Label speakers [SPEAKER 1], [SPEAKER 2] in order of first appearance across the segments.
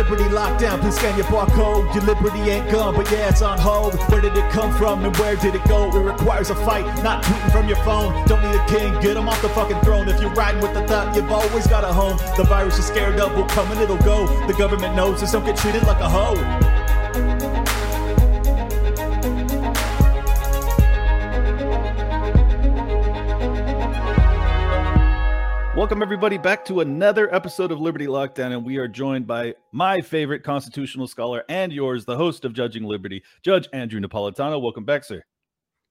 [SPEAKER 1] Liberty lockdown, please scan your barcode. Your liberty ain't gone, but yeah, it's on hold. Where did it come from and where did it go? It requires a fight, not tweeting from your phone. Don't need a king, get him off the fucking throne. If you're riding with the thought, you've always got a home. The virus you're scared of will come and it'll go. The government knows this, don't get treated like a hoe.
[SPEAKER 2] Welcome, everybody, back to another episode of Liberty Lockdown. And we are joined by my favorite constitutional scholar and yours, the host of Judging Liberty, Judge Andrew Napolitano. Welcome back, sir.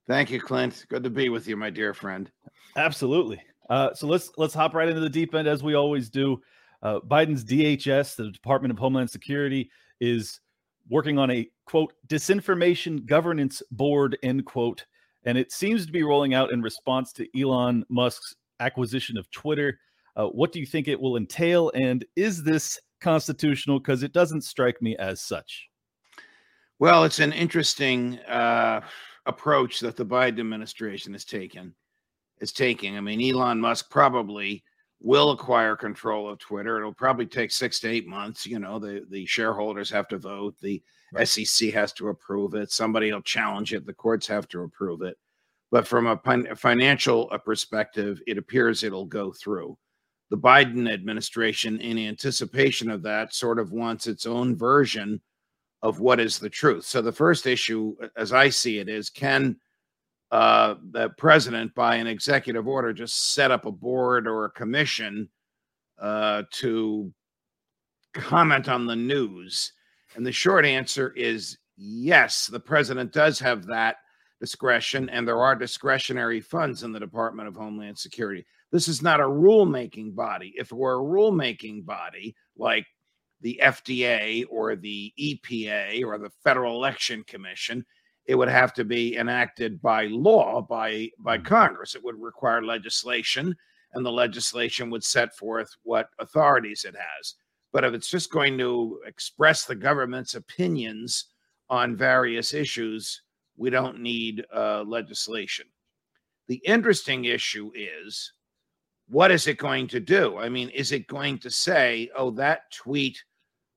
[SPEAKER 3] Thank you, Clint. Good to be with you, my dear friend.
[SPEAKER 2] Absolutely. Uh, so let's let's hop right into the deep end as we always do. Uh, Biden's DHS, the Department of Homeland Security, is working on a quote disinformation governance board end quote, and it seems to be rolling out in response to Elon Musk's acquisition of Twitter. Uh, what do you think it will entail? And is this constitutional? Because it doesn't strike me as such.
[SPEAKER 3] Well, it's an interesting uh, approach that the Biden administration is taking. Is taking. I mean, Elon Musk probably will acquire control of Twitter. It'll probably take six to eight months. You know, the the shareholders have to vote. The right. SEC has to approve it. Somebody will challenge it. The courts have to approve it. But from a financial uh, perspective, it appears it'll go through. The Biden administration, in anticipation of that, sort of wants its own version of what is the truth. So the first issue, as I see it, is can uh, the president, by an executive order, just set up a board or a commission uh, to comment on the news? And the short answer is yes, the president does have that discretion, and there are discretionary funds in the Department of Homeland Security. This is not a rulemaking body. If it were a rulemaking body like the FDA or the EPA or the Federal Election Commission, it would have to be enacted by law by by mm. Congress. It would require legislation, and the legislation would set forth what authorities it has. But if it's just going to express the government's opinions on various issues, we don't need uh, legislation. The interesting issue is what is it going to do? I mean, is it going to say, oh, that tweet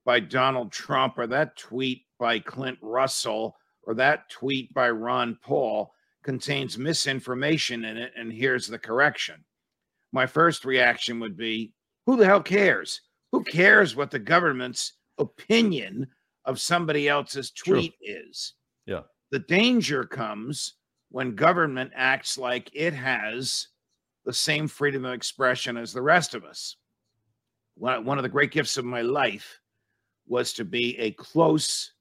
[SPEAKER 3] by Donald Trump or that tweet by Clint Russell or that tweet by Ron Paul contains misinformation in it, and here's the correction? My first reaction would be, who the hell cares? Who cares what the government's opinion of somebody else's tweet True. is?
[SPEAKER 2] Yeah.
[SPEAKER 3] The danger comes when government acts like it has the same freedom of expression as the rest of us. One of the great gifts of my life was to be a close,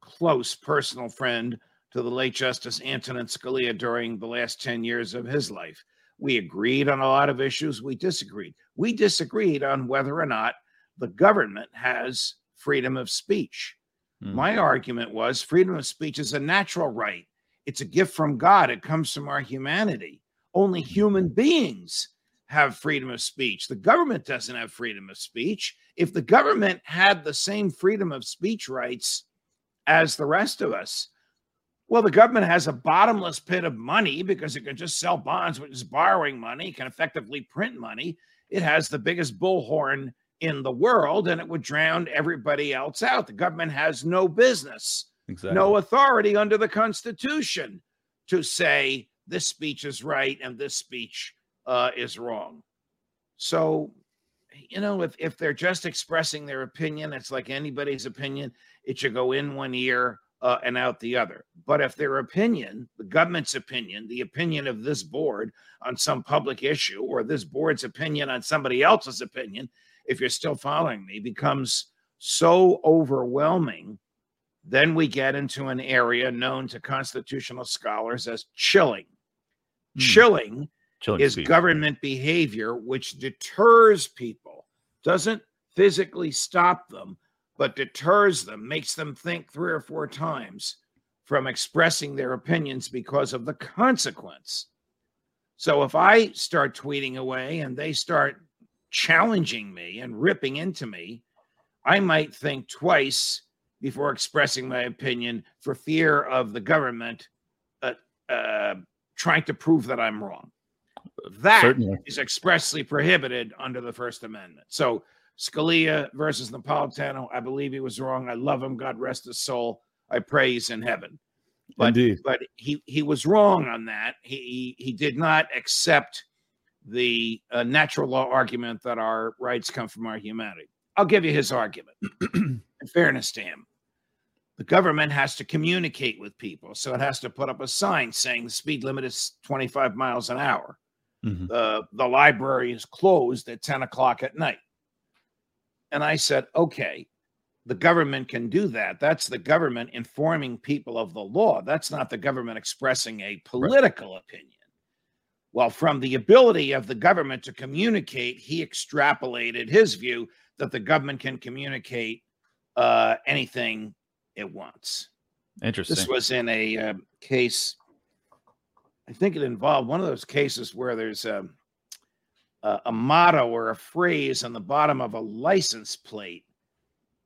[SPEAKER 3] close personal friend to the late Justice Antonin Scalia during the last 10 years of his life. We agreed on a lot of issues, we disagreed. We disagreed on whether or not the government has freedom of speech. Mm. My argument was freedom of speech is a natural right. It's a gift from God. It comes from our humanity. Only human beings have freedom of speech. The government doesn't have freedom of speech. If the government had the same freedom of speech rights as the rest of us, well, the government has a bottomless pit of money because it can just sell bonds, which is borrowing money, can effectively print money. It has the biggest bullhorn in the world and it would drown everybody else out. The government has no business, exactly. no authority under the Constitution to say this speech is right and this speech uh, is wrong. So, you know, if, if they're just expressing their opinion, it's like anybody's opinion, it should go in one ear uh, and out the other. But if their opinion, the government's opinion, the opinion of this board on some public issue, or this board's opinion on somebody else's opinion if you're still following me, becomes so overwhelming, then we get into an area known to constitutional scholars as chilling. Hmm. Chilling, chilling is government behavior which deters people, doesn't physically stop them, but deters them, makes them think three or four times from expressing their opinions because of the consequence. So if I start tweeting away and they start challenging me and ripping into me, I might think twice before expressing my opinion for fear of the government uh, uh, trying to prove that I'm wrong. That Certainly. is expressly prohibited under the First Amendment. So, Scalia versus Napolitano. I believe he was wrong. I love him. God rest his soul. I pray he's in heaven. But,
[SPEAKER 2] Indeed.
[SPEAKER 3] but he he was wrong on that. He he, he did not accept the uh, natural law argument that our rights come from our humanity. I'll give you his argument. in fairness to him, the government has to communicate with people, so it has to put up a sign saying the speed limit is 25 miles an hour.
[SPEAKER 2] Mhm.
[SPEAKER 3] The the library is closed at 10 o'clock at night. And I said, okay, the government can do that. That's the government informing people of the law. That's not the government expressing a political opinion. Well, from the ability of the government to communicate, he extrapolated his view that the government can communicate uh, anything it wants.
[SPEAKER 2] Interesting.
[SPEAKER 3] This was in a uh, case. I think it involved one of those cases where there's a, a a motto or a phrase on the bottom of a license plate,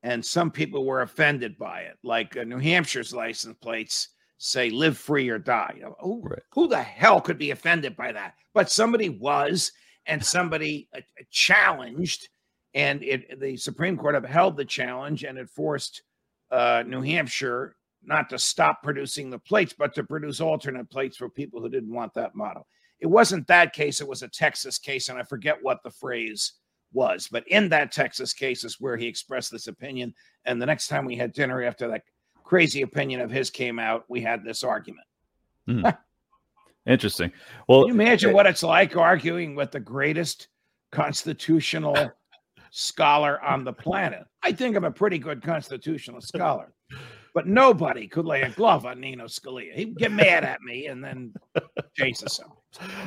[SPEAKER 3] and some people were offended by it. Like uh, New Hampshire's license plates say "Live free or die." You know, who,
[SPEAKER 2] Right.
[SPEAKER 3] who the hell could be offended by that? But somebody was, and somebody uh, uh, challenged, and it the Supreme Court upheld the challenge, and it forced uh, New Hampshire not to stop producing the plates, but to produce alternate plates for people who didn't want that model. It wasn't that case, it was a Texas case, and I forget what the phrase was. But in that Texas case is where he expressed this opinion. And the next time we had dinner after that crazy opinion of his came out, we had this argument. Hmm.
[SPEAKER 2] Interesting. Well,
[SPEAKER 3] Can you imagine what it's like arguing with the greatest constitutional scholar on the planet? I think I'm a pretty good constitutional scholar, but nobody could lay a glove on Nino Scalia. He'd get mad at me and then chase us some.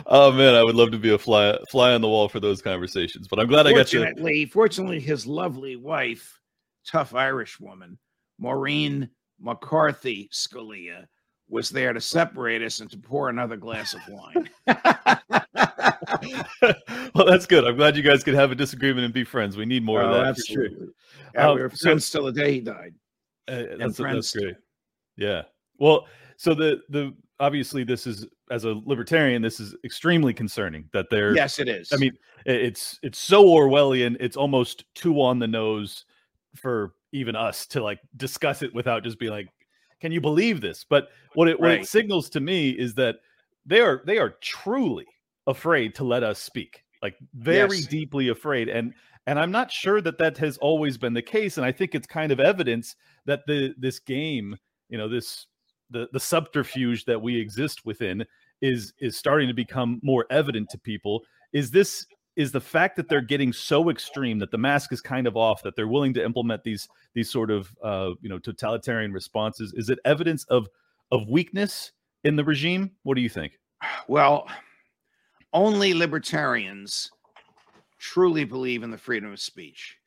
[SPEAKER 2] oh man, I would love to be a fly fly on the wall for those conversations. But I'm glad I got you.
[SPEAKER 3] Fortunately, fortunately, his lovely wife, tough Irish woman, Maureen McCarthy Scalia, was there to separate us and to pour another glass of wine.
[SPEAKER 2] well, that's good. I'm glad you guys could have a disagreement and be friends. We need more
[SPEAKER 3] Oh,
[SPEAKER 2] of that That's true.
[SPEAKER 3] absolutely. Yeah,
[SPEAKER 2] Um,
[SPEAKER 3] we were
[SPEAKER 2] so-
[SPEAKER 3] friends till the day he died.
[SPEAKER 2] Uh, that's,
[SPEAKER 3] friends
[SPEAKER 2] that's great. Yeah. Well, so the the obviously this is as a libertarian, this is extremely concerning that they're.
[SPEAKER 3] Yes, it is.
[SPEAKER 2] I mean, it's it's so Orwellian. It's almost too on the nose for even us to like discuss it without just being like, "Can you believe this?" But what it what
[SPEAKER 3] Right.
[SPEAKER 2] it signals to me is that they are they are truly afraid to let us speak, like very
[SPEAKER 3] Yes.
[SPEAKER 2] deeply afraid. And and I'm not sure that that has always been the case. And I think it's kind of evidence that the this game, you know, this the the subterfuge that we exist within is is starting to become more evident to people. Is this is the fact that they're getting so extreme that the mask is kind of off that they're willing to implement these these sort of uh, you know totalitarian responses is it evidence of of weakness in the regime what do you think
[SPEAKER 3] well, only libertarians truly believe in the freedom of speech.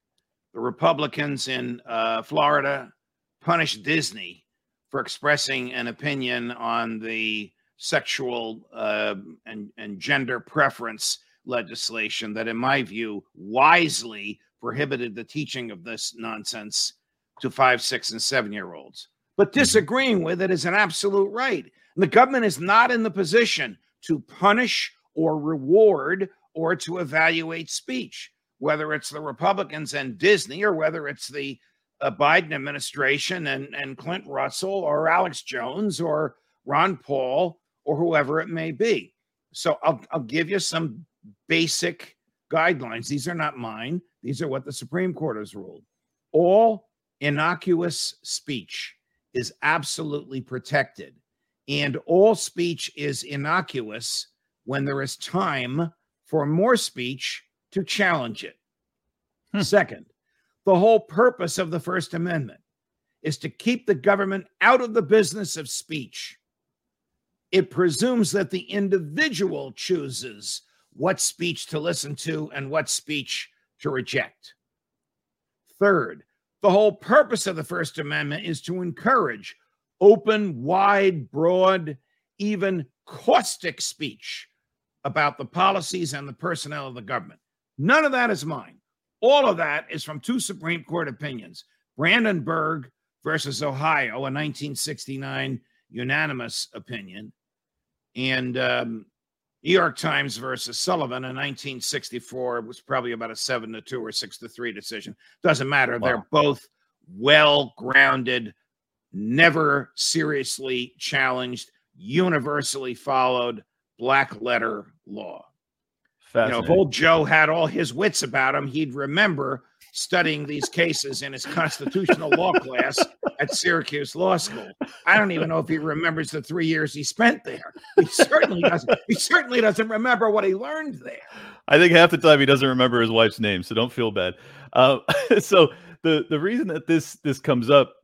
[SPEAKER 3] The Republicans in uh, Florida punished Disney for expressing an opinion on the sexual uh, and, and gender preference legislation that, in my view, wisely prohibited the teaching of this nonsense to five, six, and seven year olds. But disagreeing with it is an absolute right. And the government is not in the position to punish or reward or to evaluate speech, whether it's the Republicans and Disney or whether it's the uh, Biden administration and, and Clint Russell or Alex Jones or Ron Paul or whoever it may be. So I'll, I'll give you some basic guidelines. These are not mine, these are what the Supreme Court has ruled. All innocuous speech is absolutely protected, and all speech is innocuous when there is time for more speech to challenge it.
[SPEAKER 2] Hmm.
[SPEAKER 3] Second, the whole purpose of the First Amendment is to keep the government out of the business of speech. It presumes that the individual chooses what speech to listen to and what speech to reject. Third, the whole purpose of the First Amendment is to encourage open, wide, broad, even caustic speech about the policies and the personnel of the government. None of that is mine. All of that is from two Supreme Court opinions Brandenburg versus Ohio, a 1969 unanimous opinion, and um, New York Times versus Sullivan in 1964 it was probably about a seven to two or six to three decision. Doesn't matter.
[SPEAKER 2] Wow.
[SPEAKER 3] They're both well grounded, never seriously challenged, universally followed black letter law. You know, if old Joe had all his wits about him, he'd remember studying these cases in his constitutional law class at Syracuse Law School. I don't even know if he remembers the three years he spent there. He certainly doesn't. He certainly doesn't remember what he learned there.
[SPEAKER 2] I think half the time he doesn't remember his wife's name, so don't feel bad. Uh, so the the reason that this this comes up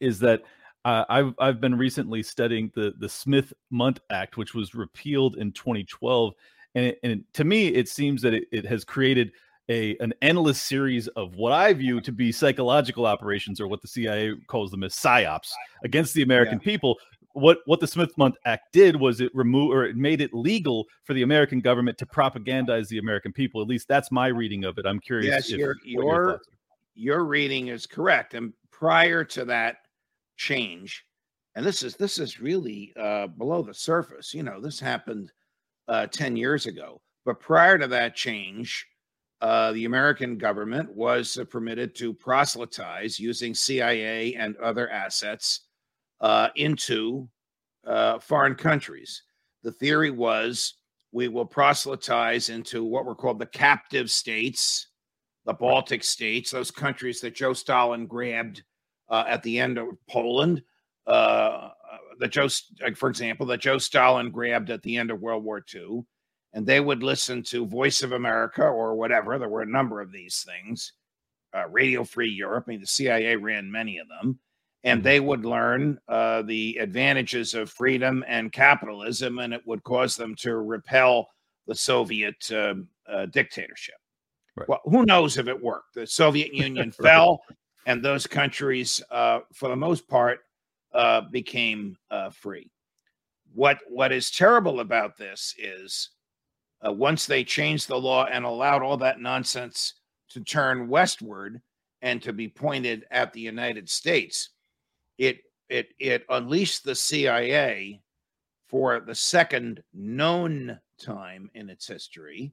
[SPEAKER 2] is that uh, I've I've been recently studying the the Smith Mundt Act, which was repealed in 2012, and it, and to me it seems that it, it has created a an endless series of what I view to be psychological operations, or what the CIA calls them as psyops against the American people. What what the Smith Mundt Act did was it removed or it made it legal for the American government to propagandize the American people. At least that's my reading of it. I'm curious.
[SPEAKER 3] Yes,
[SPEAKER 2] if,
[SPEAKER 3] your
[SPEAKER 2] your
[SPEAKER 3] your
[SPEAKER 2] thoughts are.
[SPEAKER 3] your reading is correct. And prior to that change, and this is this is really uh, below the surface. You know, this happened uh, ten years ago. But prior to that change, uh, the American government was uh, permitted to proselytize using CIA and other assets uh, into uh, foreign countries. The theory was we will proselytize into what were called the captive states, the Baltic states, those countries that Joe Stalin grabbed uh, at the end of Poland, that Joe, for example, that Joe Stalin grabbed at the end of World War II, and they would listen to Voice of America or whatever. There were a number of these things. Uh, Radio Free Europe. I mean, the CIA ran many of them, and
[SPEAKER 2] Mhm.
[SPEAKER 3] they would learn uh, the advantages of freedom and capitalism, and it would cause them to repel the Soviet um, uh, dictatorship.
[SPEAKER 2] Right.
[SPEAKER 3] Well, who knows if it worked? The Soviet Union fell, and those countries, uh, for the most part, uh, became uh, free. What what is terrible about this is uh, once they changed the law and allowed all that nonsense to turn westward and to be pointed at the United States, it it it unleashed the CIA for the second known time in its history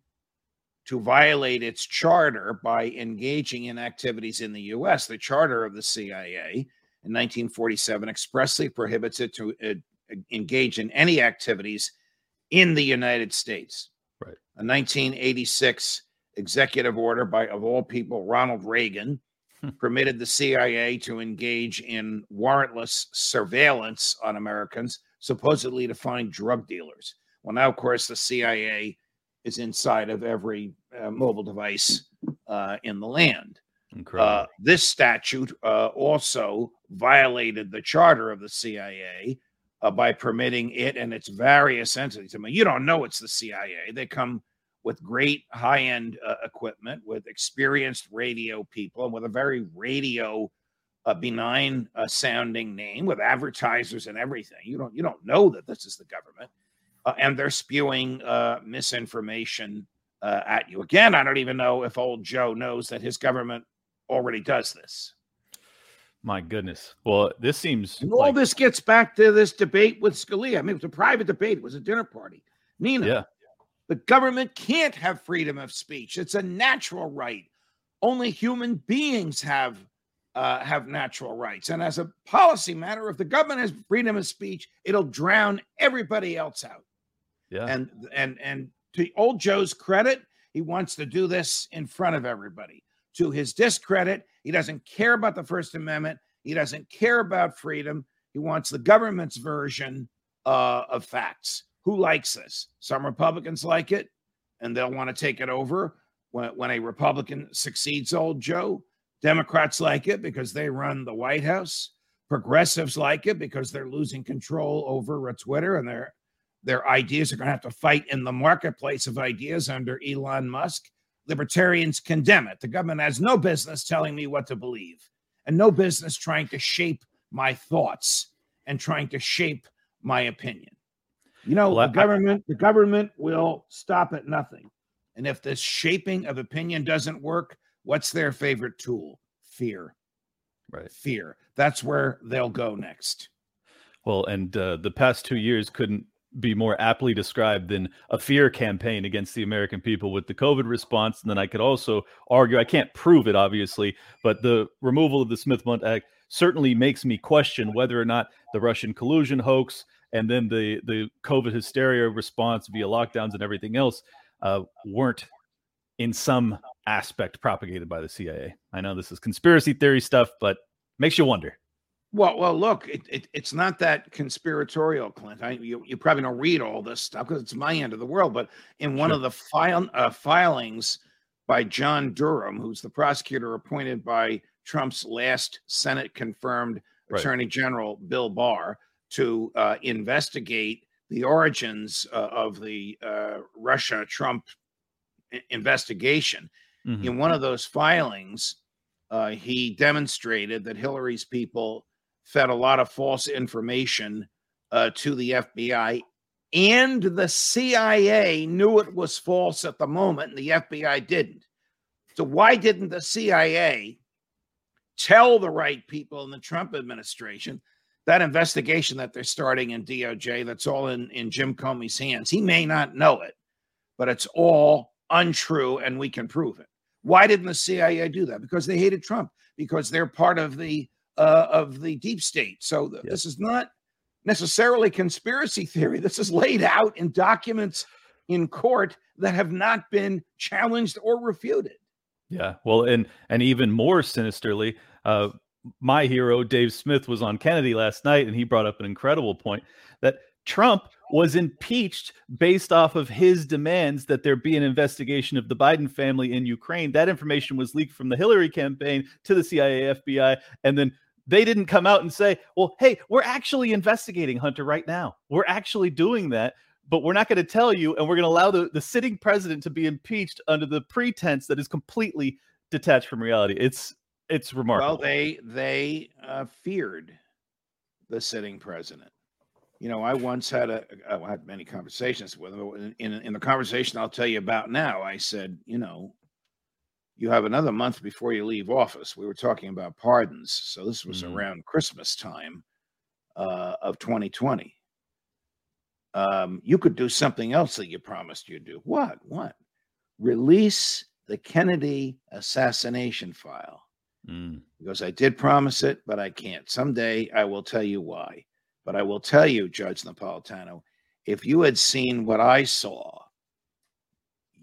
[SPEAKER 3] to violate its charter by engaging in activities in the US. The charter of the CIA in 1947 expressly prohibits it to uh, engage in any activities in the United States. A 1986 executive order by, of all people, Ronald Reagan
[SPEAKER 2] Hmm.
[SPEAKER 3] permitted the CIA to engage in warrantless surveillance on Americans, supposedly to find drug dealers. Well, now, of course, the CIA is inside of every uh, mobile device uh, in the land. Uh, this statute uh, also violated the charter of the CIA uh, by permitting it and its various entities. I mean, you don't know it's the CIA. They come with great high end uh, equipment, with experienced radio people, and with a very radio uh, benign uh, sounding name, with advertisers and everything. You don't you don't know that this is the government, uh, and they're spewing uh, misinformation uh, at you. Again, I don't even know if old Joe knows that his government already does this.
[SPEAKER 2] My goodness. Well, this seems
[SPEAKER 3] And all
[SPEAKER 2] like,
[SPEAKER 3] this gets back to this debate with Scalia. I mean, it was a private debate, it was a dinner party. Nino,
[SPEAKER 2] Yeah.
[SPEAKER 3] The government can't have freedom of speech. It's a natural right. Only human beings have uh, have natural rights. And as a policy matter, if the government has freedom of speech, it'll drown everybody else out.
[SPEAKER 2] yeah.
[SPEAKER 3] And and and to old Joe's credit, he wants to do this in front of everybody. To his discredit, he doesn't care about the First Amendment. He doesn't care about freedom. He wants the government's version uh, of facts. Who likes this? Some Republicans like it, and they'll want to take it over when, when a Republican succeeds old Joe. Democrats like it because they run the White House. Progressives like it because they're losing control over Twitter and their their ideas are going to have to fight in the marketplace of ideas under Elon Musk. Libertarians condemn it. The government has no business telling me what to believe and no business trying to shape my thoughts and trying to shape my opinion. You know,
[SPEAKER 2] Well,
[SPEAKER 3] the government, the government will stop at nothing. And if this shaping of opinion doesn't work, what's their favorite tool? Fear.
[SPEAKER 2] right.
[SPEAKER 3] Fear. That's where they'll go next.
[SPEAKER 2] Well, and uh, the past two years couldn't be more aptly described than a fear campaign against the American people with the COVID response. And then I could also argue, I can't prove it, obviously, but the removal of the Smith Mundt Act certainly makes me question whether or not the Russian collusion hoax and then the, the COVID hysteria response via lockdowns and everything else uh, weren't in some aspect propagated by the CIA. I know this is conspiracy theory stuff, but makes you wonder.
[SPEAKER 3] Well, well, look, it, it, it's not that conspiratorial, Clint. I, you, you probably don't read all this stuff because it's my end of the world. But in one sure. of the file, uh, filings by John Durham, who's the prosecutor appointed by Trump's last Senate confirmed right. Attorney General Bill Barr to uh, investigate the origins uh, of the uh, Russia Trump investigation. Mm-hmm. In one of those filings, uh, he demonstrated that Hillary's people fed a lot of false information uh, to the FBI, and the CIA knew it was false at the moment, and the FBI didn't. So, why didn't the CIA tell the right people in the Trump administration that investigation that they're starting in DOJ, that's all in, in Jim Comey's hands? He may not know it, but it's all untrue, and we can prove it. Why didn't the CIA do that? Because they hated Trump, because they're part of the uh, of the deep state. So yes. this is not necessarily conspiracy theory. This is laid out in documents in court that have not been challenged or refuted.
[SPEAKER 2] Yeah, well, and and even more sinisterly, uh, my hero Dave Smith was on Kennedy last night, and he brought up an incredible point that Trump was impeached based off of his demands that there be an investigation of the Biden family in Ukraine. That information was leaked from the Hillary campaign to the CIA, FBI, and then they didn't come out and say, well, hey, we're actually investigating Hunter right now. We're actually doing that, but we're not going to tell you. And we're going to allow the, the sitting president to be impeached under the pretense that is completely detached from reality. It's it's remarkable.
[SPEAKER 3] Well, they they uh, feared the sitting president. You know, I once had a I had many conversations with him. In, in, the conversation I'll tell you about now, I said, you know, you have another month before you leave office. We were talking about pardons. So this was mm. around Christmas time uh, of 2020. Um, you could do something else that you promised you'd do. What? What? Release the Kennedy assassination file. Mm. Because I did promise it, but I can't. Someday I will tell you why. But I will tell you, Judge Napolitano, if you had seen what I saw,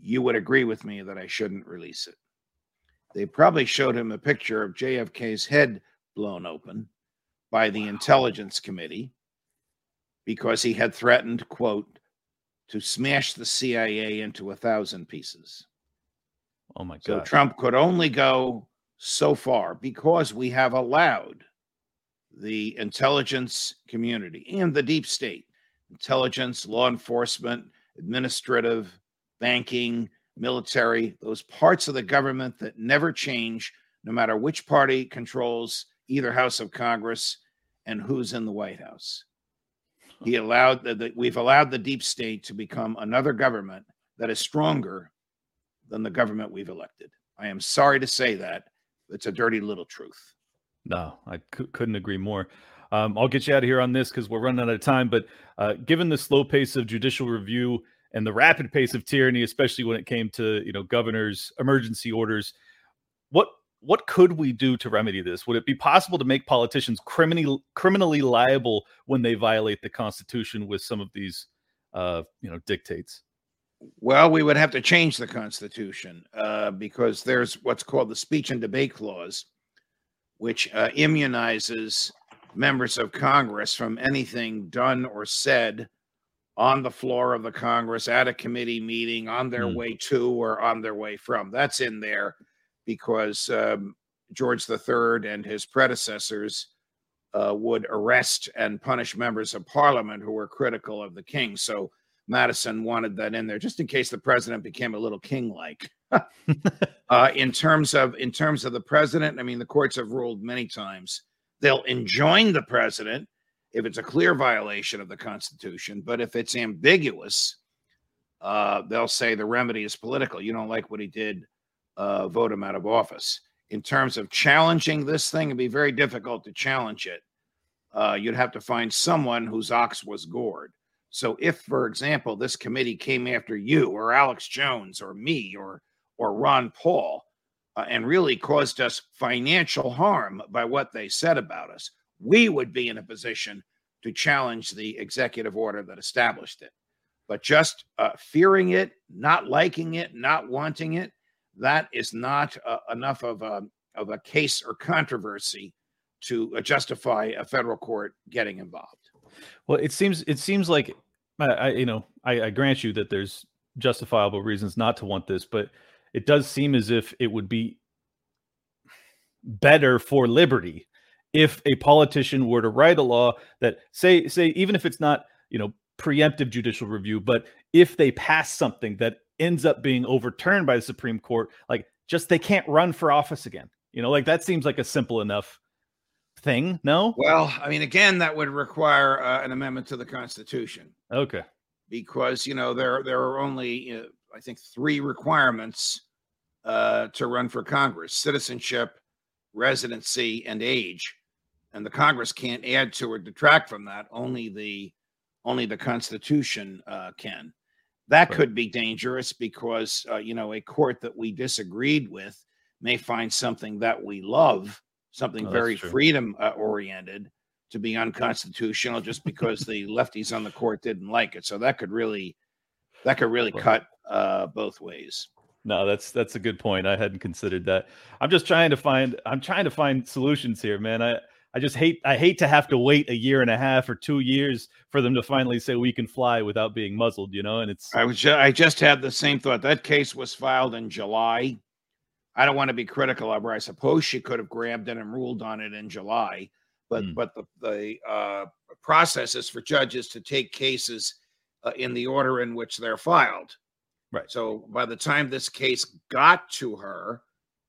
[SPEAKER 3] you would agree with me that I shouldn't release it. They probably showed him a picture of JFK's head blown open by the wow. intelligence committee because he had threatened, quote, to smash the CIA into a thousand pieces.
[SPEAKER 2] Oh my God.
[SPEAKER 3] So Trump could only go so far because we have allowed the intelligence community and the deep state, intelligence, law enforcement, administrative, banking, military, those parts of the government that never change, no matter which party controls either House of Congress and who's in the White House. He allowed that we've allowed the deep state to become another government that is stronger than the government we've elected. I am sorry to say that. It's a dirty little truth.
[SPEAKER 2] No, I c- couldn't agree more. Um, I'll get you out of here on this because we're running out of time. But uh, given the slow pace of judicial review and the rapid pace of tyranny, especially when it came to you know governors' emergency orders. What what could we do to remedy this? Would it be possible to make politicians criminally criminally liable when they violate the Constitution with some of these uh, you know dictates?
[SPEAKER 3] Well, we would have to change the Constitution uh, because there's what's called the speech and debate clause, which uh, immunizes members of Congress from anything done or said on the floor of the Congress at a committee meeting on their mm. way to or on their way from. That's in there because um, George III and his predecessors uh, would arrest and punish members of parliament who were critical of the king. So Madison wanted that in there just in case the president became a little king-like. uh, in terms of in terms of the president, I mean, the courts have ruled many times they'll enjoin the president if it's a clear violation of the Constitution. But if it's ambiguous, uh, they'll say the remedy is political. You don't like what he did, uh, vote him out of office. In terms of challenging this thing, it'd be very difficult to challenge it. Uh, you'd have to find someone whose ox was gored. So if, for example, this committee came after you or Alex Jones or me or or Ron Paul uh, and really caused us financial harm by what they said about us, we would be in a position to challenge the executive order that established it. But just uh, fearing it, not liking it, not wanting it, that is not uh, enough of a, of a case or controversy to uh, justify a federal court getting involved.
[SPEAKER 2] Well, it seems it seems like I, I you know I, I grant you that there's justifiable reasons not to want this, but it does seem as if it would be better for liberty if a politician were to write a law that say say even if it's not you know preemptive judicial review but if they pass something that ends up being overturned by the supreme court like just they can't run for office again. You know like that seems like a simple enough thing no?
[SPEAKER 3] Well i mean again that would require uh, an amendment to the constitution.
[SPEAKER 2] Okay.
[SPEAKER 3] Because you know there there are only uh, i think three requirements uh, to run for congress citizenship residency and age. And the congress can't add to or detract from that only the only the constitution uh, can. That right. could be dangerous because uh, you know a court that we disagreed with may find something that we love something oh, very freedom uh, oriented to be unconstitutional just because the lefties on the court didn't like it so that could really that could really cut uh, both ways
[SPEAKER 2] no, that's that's a good point. I hadn't considered that. I'm just trying to find I'm trying to find solutions here, man. I I just hate I hate to have to wait a year and a half or two years for them to finally say we can fly without being muzzled, you know. And it's
[SPEAKER 3] I was ju- I just had the same thought. That case was filed in July. I don't want to be critical of her. I suppose she could have grabbed it and ruled on it in July, but mm. but the the uh, process is for judges to take cases uh, in the order in which they're filed.
[SPEAKER 2] Right.
[SPEAKER 3] So by the time this case got to her,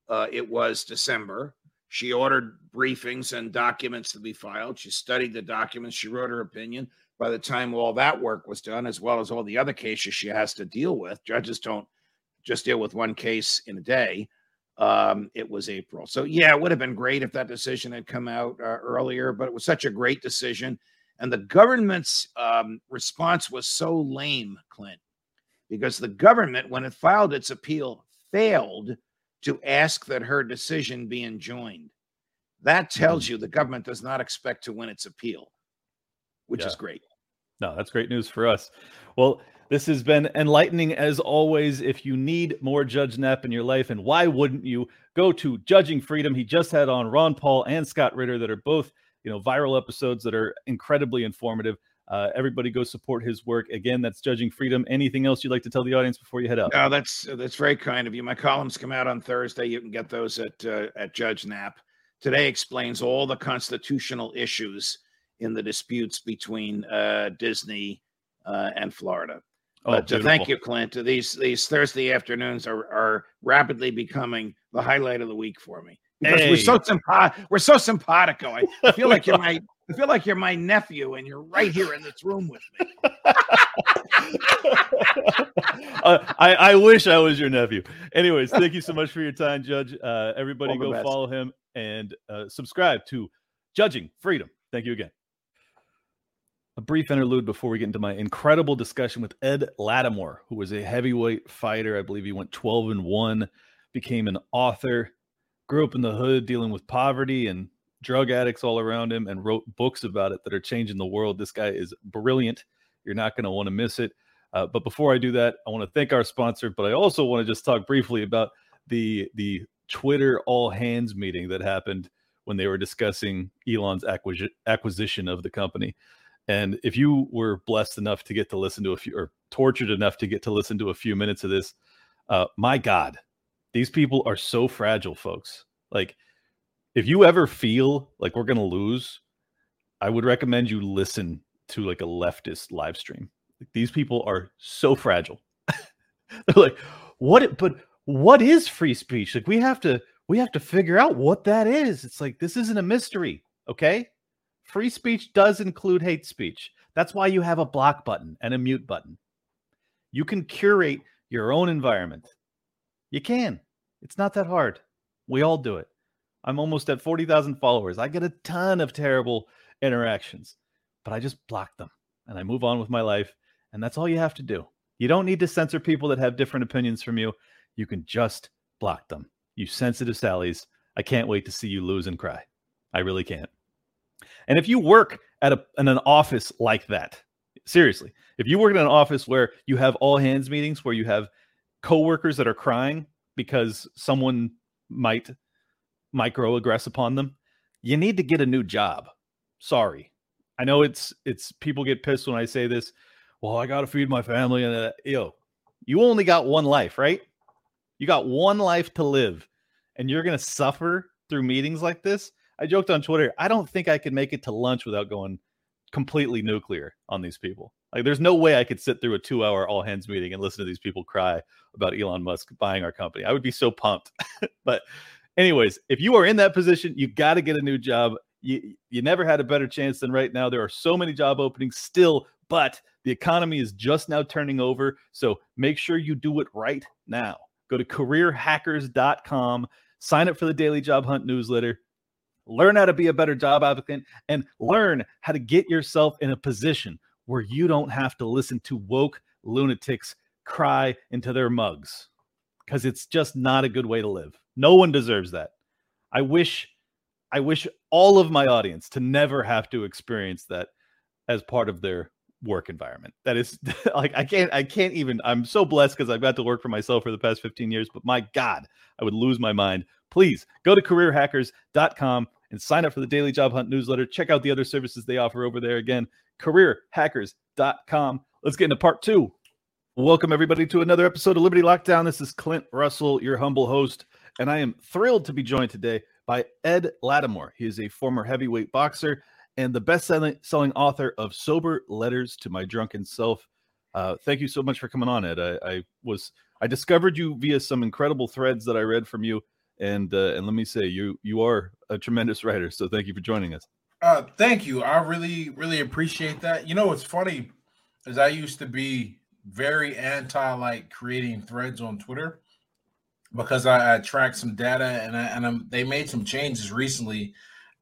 [SPEAKER 3] uh, it was December. She ordered briefings and documents to be filed. She studied the documents. She wrote her opinion. By the time all that work was done, as well as all the other cases she has to deal with, judges don't just deal with one case in a day. Um, it was April. So, yeah, it would have been great if that decision had come out uh, earlier, but it was such a great decision. And the government's um, response was so lame, Clint because the government, when it filed its appeal, failed to ask that her decision be enjoined. That tells mm-hmm. you the government does not expect to win its appeal, which yeah. is great.
[SPEAKER 2] No, that's great news for us. Well, this has been enlightening as always. If you need more Judge Nap in your life, and why wouldn't you go to Judging Freedom? He just had on Ron Paul and Scott Ritter that are both, you know, viral episodes that are incredibly informative. Uh, everybody go support his work. Again, that's Judging Freedom. Anything else you'd like to tell the audience before you head out?
[SPEAKER 3] No, that's that's very kind of you. My columns come out on Thursday. You can get those at uh, at Judge Nap. Today explains all the constitutional issues in the disputes between uh, Disney uh, and Florida. Oh, but uh, thank you, Clint. These these Thursday afternoons are are rapidly becoming the highlight of the week for me because hey. we're so simpatico. We're so simpatico. I feel like you're my I feel like you're my nephew and you're right here in this room with me.
[SPEAKER 2] uh, I, I wish I was your nephew. Anyways, thank you so much for your time, Judge. Uh, everybody All go follow him and uh, subscribe to Judging Freedom. Thank you again. A brief interlude before we get into my incredible discussion with Ed Latimore, who was a heavyweight fighter. I believe he went 12 and 1, became an author, grew up in the hood dealing with poverty and drug addicts all around him and wrote books about it that are changing the world. This guy is brilliant. You're not going to want to miss it. Uh, but before I do that, I want to thank our sponsor, but I also want to just talk briefly about the the Twitter all hands meeting that happened when they were discussing Elon's acquisition acquisition of the company. And if you were blessed enough to get to listen to a few, or tortured enough to get to listen to a few minutes of this, uh, my God, these people are so fragile, folks. Like if you ever feel like we're going to lose, I would recommend you listen to like a leftist live stream. Like, these people are so fragile. They're like, what? But what is free speech? Like we have to we have to figure out what that is. It's like this isn't a mystery, okay? Free speech does include hate speech. That's why you have a block button and a mute button. You can curate your own environment. You can. It's not that hard. We all do it. I'm almost at 40,000 followers. I get a ton of terrible interactions, but I just block them. and I move on with my life. And that's all you have to do. You don't need to censor people that have different opinions from you. You can just block them. You sensitive Sallies. I can't wait to see you lose and cry. I really can't. And if you work at a, in an office like that, seriously, if you work in an office where you have all hands meetings, where you have coworkers that are crying because someone might microaggress upon them, you need to get a new job. Sorry. I know it's it's people get pissed when I say this. Well, I got to feed my family and uh, yo, you only got one life, right? You got one life to live and you're going to suffer through meetings like this. I joked on Twitter, I don't think I could make it to lunch without going completely nuclear on these people. Like, there's no way I could sit through a two hour all hands meeting and listen to these people cry about Elon Musk buying our company. I would be so pumped. but, anyways, if you are in that position, you got to get a new job. You, you never had a better chance than right now. There are so many job openings still, but the economy is just now turning over. So make sure you do it right now. Go to careerhackers.com, sign up for the Daily Job Hunt newsletter, learn how to be a better job applicant, and learn how to get yourself in a position where you don't have to listen to woke lunatics cry into their mugs because it's just not a good way to live. No one deserves that. I wish I wish all of my audience to never have to experience that as part of their work environment. That is like I can't I can't even I'm so blessed because I've got to work for myself for the past 15 years, but my God, I would lose my mind. Please go to careerhackers.com and sign up for the daily job hunt newsletter. Check out the other services they offer over there. Again, careerhackers.com. Let's get into part two. Welcome everybody to another episode of Liberty Lockdown. This is Clint Russell, your humble host, and I am thrilled to be joined today by Ed Latimore. He is a former heavyweight boxer and the best-selling author of "Sober Letters to My Drunken Self." Uh, thank you so much for coming on, Ed. I, I, was I discovered you via some incredible threads that I read from you, and uh, and let me say you you are a tremendous writer. So thank you for joining us.
[SPEAKER 4] Uh, thank you. I really really appreciate that. You know, what's funny is I used to be very anti like creating threads on Twitter because I, I tracked some data and I, and I'm, they made some changes recently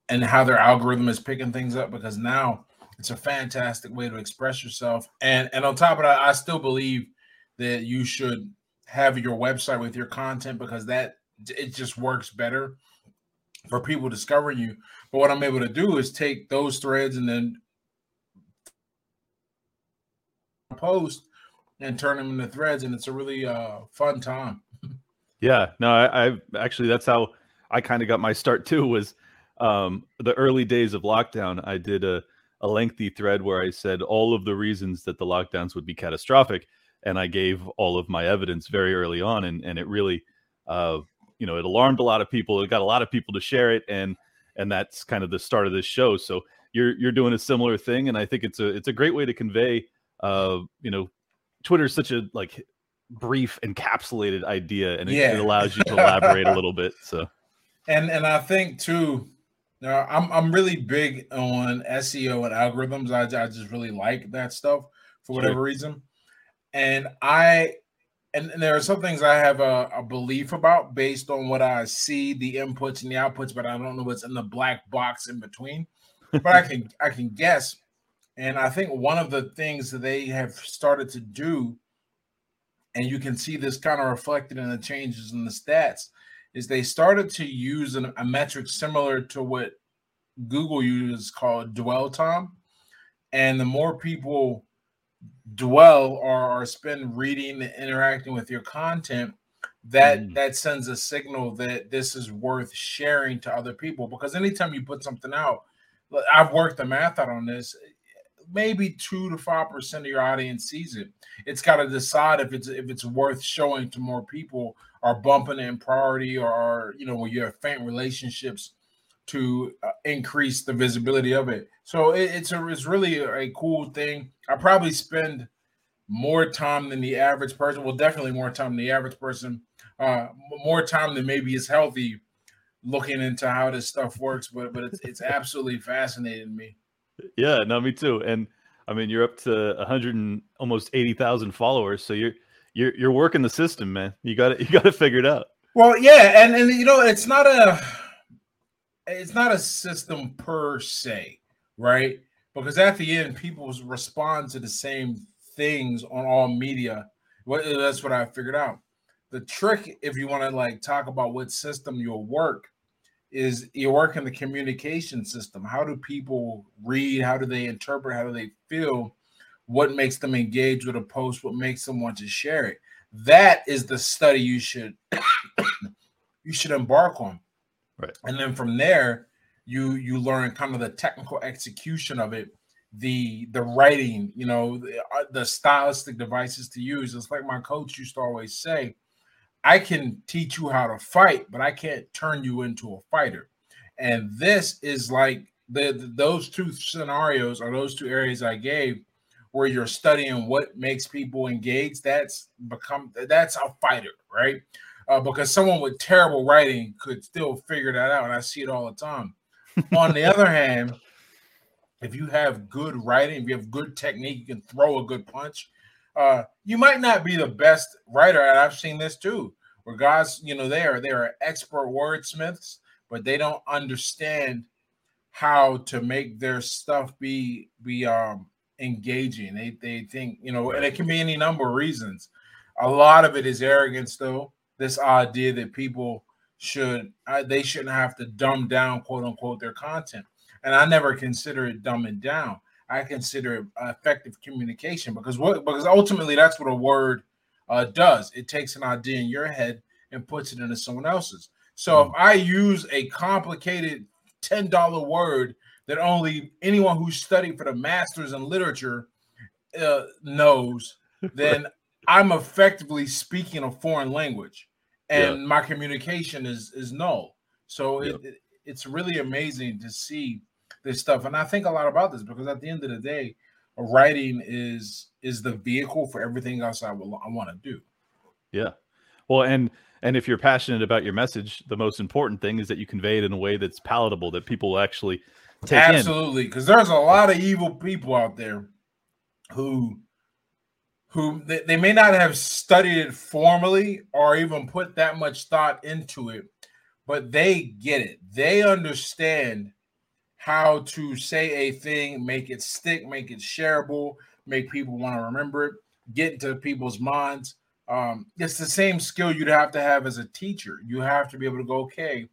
[SPEAKER 4] and how their algorithm is picking things up because now it's a fantastic way to express yourself. And and on top of that, I still believe that you should have your website with your content because that it just works better for people discovering you. But what I'm able to do is take those threads and then post and turn them into threads, and it's a really uh, fun time.
[SPEAKER 2] Yeah, no, I, I actually that's how I kind of got my start too. Was um, the early days of lockdown, I did a, a lengthy thread where I said all of the reasons that the lockdowns would be catastrophic, and I gave all of my evidence very early on, and and it really, uh, you know, it alarmed a lot of people. It got a lot of people to share it, and and that's kind of the start of this show. So you're you're doing a similar thing, and I think it's a it's a great way to convey, uh, you know, Twitter is such a like brief encapsulated idea, and it, yeah. it allows you to elaborate a little bit. So,
[SPEAKER 4] and and I think too now, I'm I'm really big on SEO and algorithms. I, I just really like that stuff for whatever sure. reason. And I and, and, there are some things I have a, a, belief about based on what I see, the inputs and the outputs, but I don't know what's in the black box in between. But I can I can guess. And I think one of the things that they have started to do, and you can see this kind of reflected in the changes in the stats, is they started to use an, a metric similar to what Google uses called dwell time. And the more people dwell or, or spend reading and interacting with your content, that mm. that sends a signal that this is worth sharing to other people. Because anytime you put something out, I've worked the math out on this. Maybe two to five percent of your audience sees it. It's got to decide if it's if it's worth showing to more people are bumping in priority or you know where you have faint relationships to uh, increase the visibility of it. So it, it's a it's really a cool thing. I probably spend more time than the average person. Well, definitely more time than the average person. Uh, more time than maybe is healthy looking into how this stuff works. But but it's it's absolutely fascinating me.
[SPEAKER 2] Yeah, no, me too. And I mean, you're up to 100 and almost 80,000 followers, so you're you're you're working the system, man. You got it. You got to figure it out.
[SPEAKER 4] Well, yeah, and and you know, it's not a it's not a system per se, right? because at the end, people respond to the same things on all media. That's what I figured out. The trick, if you want to like talk about what system you'll work, is you work in the communication system. How do people read? How do they interpret? How do they feel? What makes them engage with a post? What makes them want to share it? That is the study you should you should embark on.
[SPEAKER 2] Right.
[SPEAKER 4] And then from there, you you learn kind of the technical execution of it, the the writing, you know, the, uh, the stylistic devices to use. It's like my coach used to always say, I can teach you how to fight, but I can't turn you into a fighter. And this is like the, the those two scenarios or those two areas I gave where you're studying what makes people engage. That's become that's a fighter, right? Uh, because someone with terrible writing could still figure that out, and I see it all the time. On the other hand, if you have good writing, if you have good technique, you can throw a good punch. Uh, you might not be the best writer, and I've seen this too, where guys, you know, they are they are expert wordsmiths, but they don't understand how to make their stuff be be um engaging. They they think, you know, and it can be any number of reasons. A lot of it is arrogance, though. This idea that people should uh, they shouldn't have to dumb down quote unquote their content. And i never consider it dumbing down. I consider it effective communication because what because ultimately that's what a word uh, does. It takes an idea in your head and puts it into someone else's. So mm. if i use a complicated $10 word that only anyone who studied for the masters in literature uh, knows then i'm effectively speaking a foreign language and yeah. my communication is is null. So it, it, it's really amazing to see this stuff, and I think a lot about this because at the end of the day, writing is is the vehicle for everything else I will I want to do.
[SPEAKER 2] Yeah, well, and and if you're passionate about your message, the most important thing is that you convey it in a way that's palatable that people will actually take
[SPEAKER 4] Absolutely, because there's a lot of evil people out there who who they, they may not have studied it formally or even put that much thought into it, but they get it. They understand how to say a thing, make it stick, make it shareable, make people want to remember it, get into people's minds. Um, it's the same skill you'd have to have as a teacher. You have to be able to go, okay,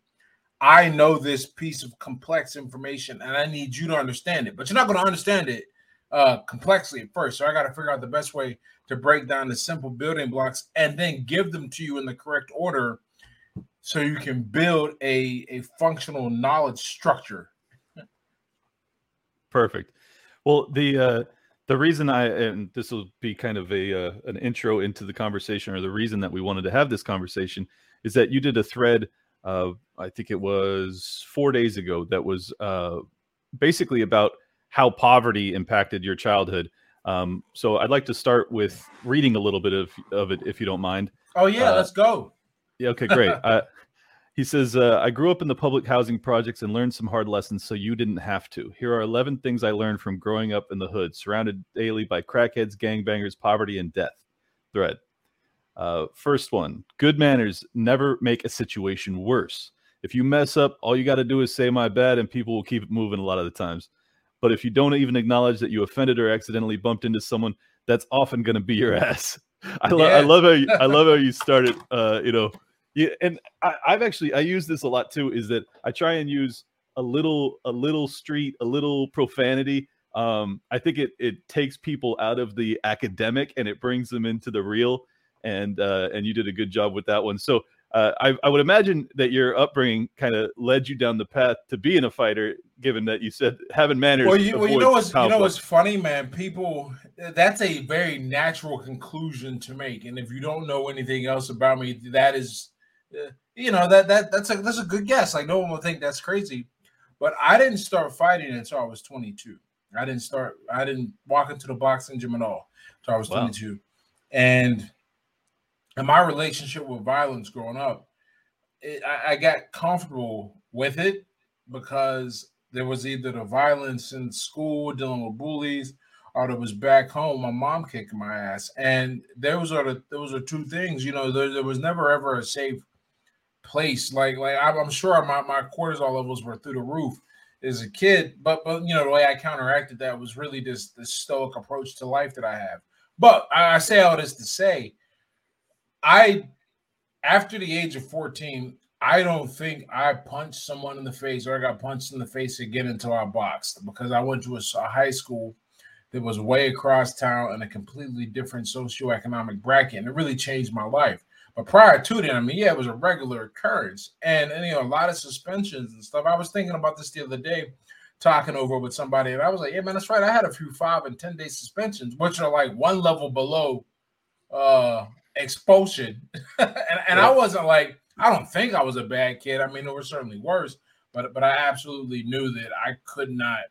[SPEAKER 4] I know this piece of complex information and I need you to understand it, but you're not going to understand it uh, complexly at first. So I got to figure out the best way to break down the simple building blocks and then give them to you in the correct order so you can build a, a functional knowledge structure.
[SPEAKER 2] Perfect. Well, the uh, the reason I and this will be kind of a uh, an intro into the conversation, or the reason that we wanted to have this conversation, is that you did a thread. Uh, I think it was four days ago. That was uh, basically about how poverty impacted your childhood. Um, so I'd like to start with reading a little bit of, of it, if you don't mind.
[SPEAKER 4] Oh yeah, uh, let's go.
[SPEAKER 2] Yeah. Okay. Great. uh, he says, uh, "I grew up in the public housing projects and learned some hard lessons, so you didn't have to. Here are 11 things I learned from growing up in the hood, surrounded daily by crackheads, gangbangers, poverty, and death." Thread. Uh, first one: Good manners never make a situation worse. If you mess up, all you got to do is say my bad, and people will keep it moving. A lot of the times. But if you don't even acknowledge that you offended or accidentally bumped into someone, that's often going to be your ass. I, lo- yeah. I love how you, I love how you started. Uh, you know, yeah, and I, I've actually I use this a lot too. Is that I try and use a little a little street, a little profanity. Um, I think it it takes people out of the academic and it brings them into the real. And uh, and you did a good job with that one. So uh, I, I, would imagine that your upbringing kind of led you down the path to being a fighter, given that you said having manners.
[SPEAKER 4] Well, you, well, you know what's you know what's funny, man. People, that's a very natural conclusion to make, and if you don't know anything else about me, that is, uh, you know, that that that's a that's a good guess. Like no one will think that's crazy, but I didn't start fighting until I was 22. I didn't start. I didn't walk into the boxing gym at all until I was wow. 22, and and my relationship with violence growing up, it, I, I got comfortable with it because there was either the violence in school dealing with bullies or it was back home my mom kicking my ass and those are the those are two things you know there, there was never ever a safe place like like i'm, sure my, my cortisol levels were through the roof as a kid. But but you know, the way I counteracted that was really this this stoic approach to life that I have. But I, I say all this to say, I after the age of 14, I don't think I punched someone in the face or I got punched in the face again until I boxed because I went to a, a high school that was way across town in a completely different socioeconomic bracket, and it really changed my life. But prior to that, I mean, yeah, it was a regular occurrence, and, and you know, a lot of suspensions and stuff. I was thinking about this the other day, talking over with somebody, and I was like, "Yeah, man, that's right. I had a few five and ten day suspensions, which are like one level below uh expulsion, and, and yeah. I wasn't like, I don't think I was a bad kid. I mean, there were certainly worse, but but I absolutely knew that I could not,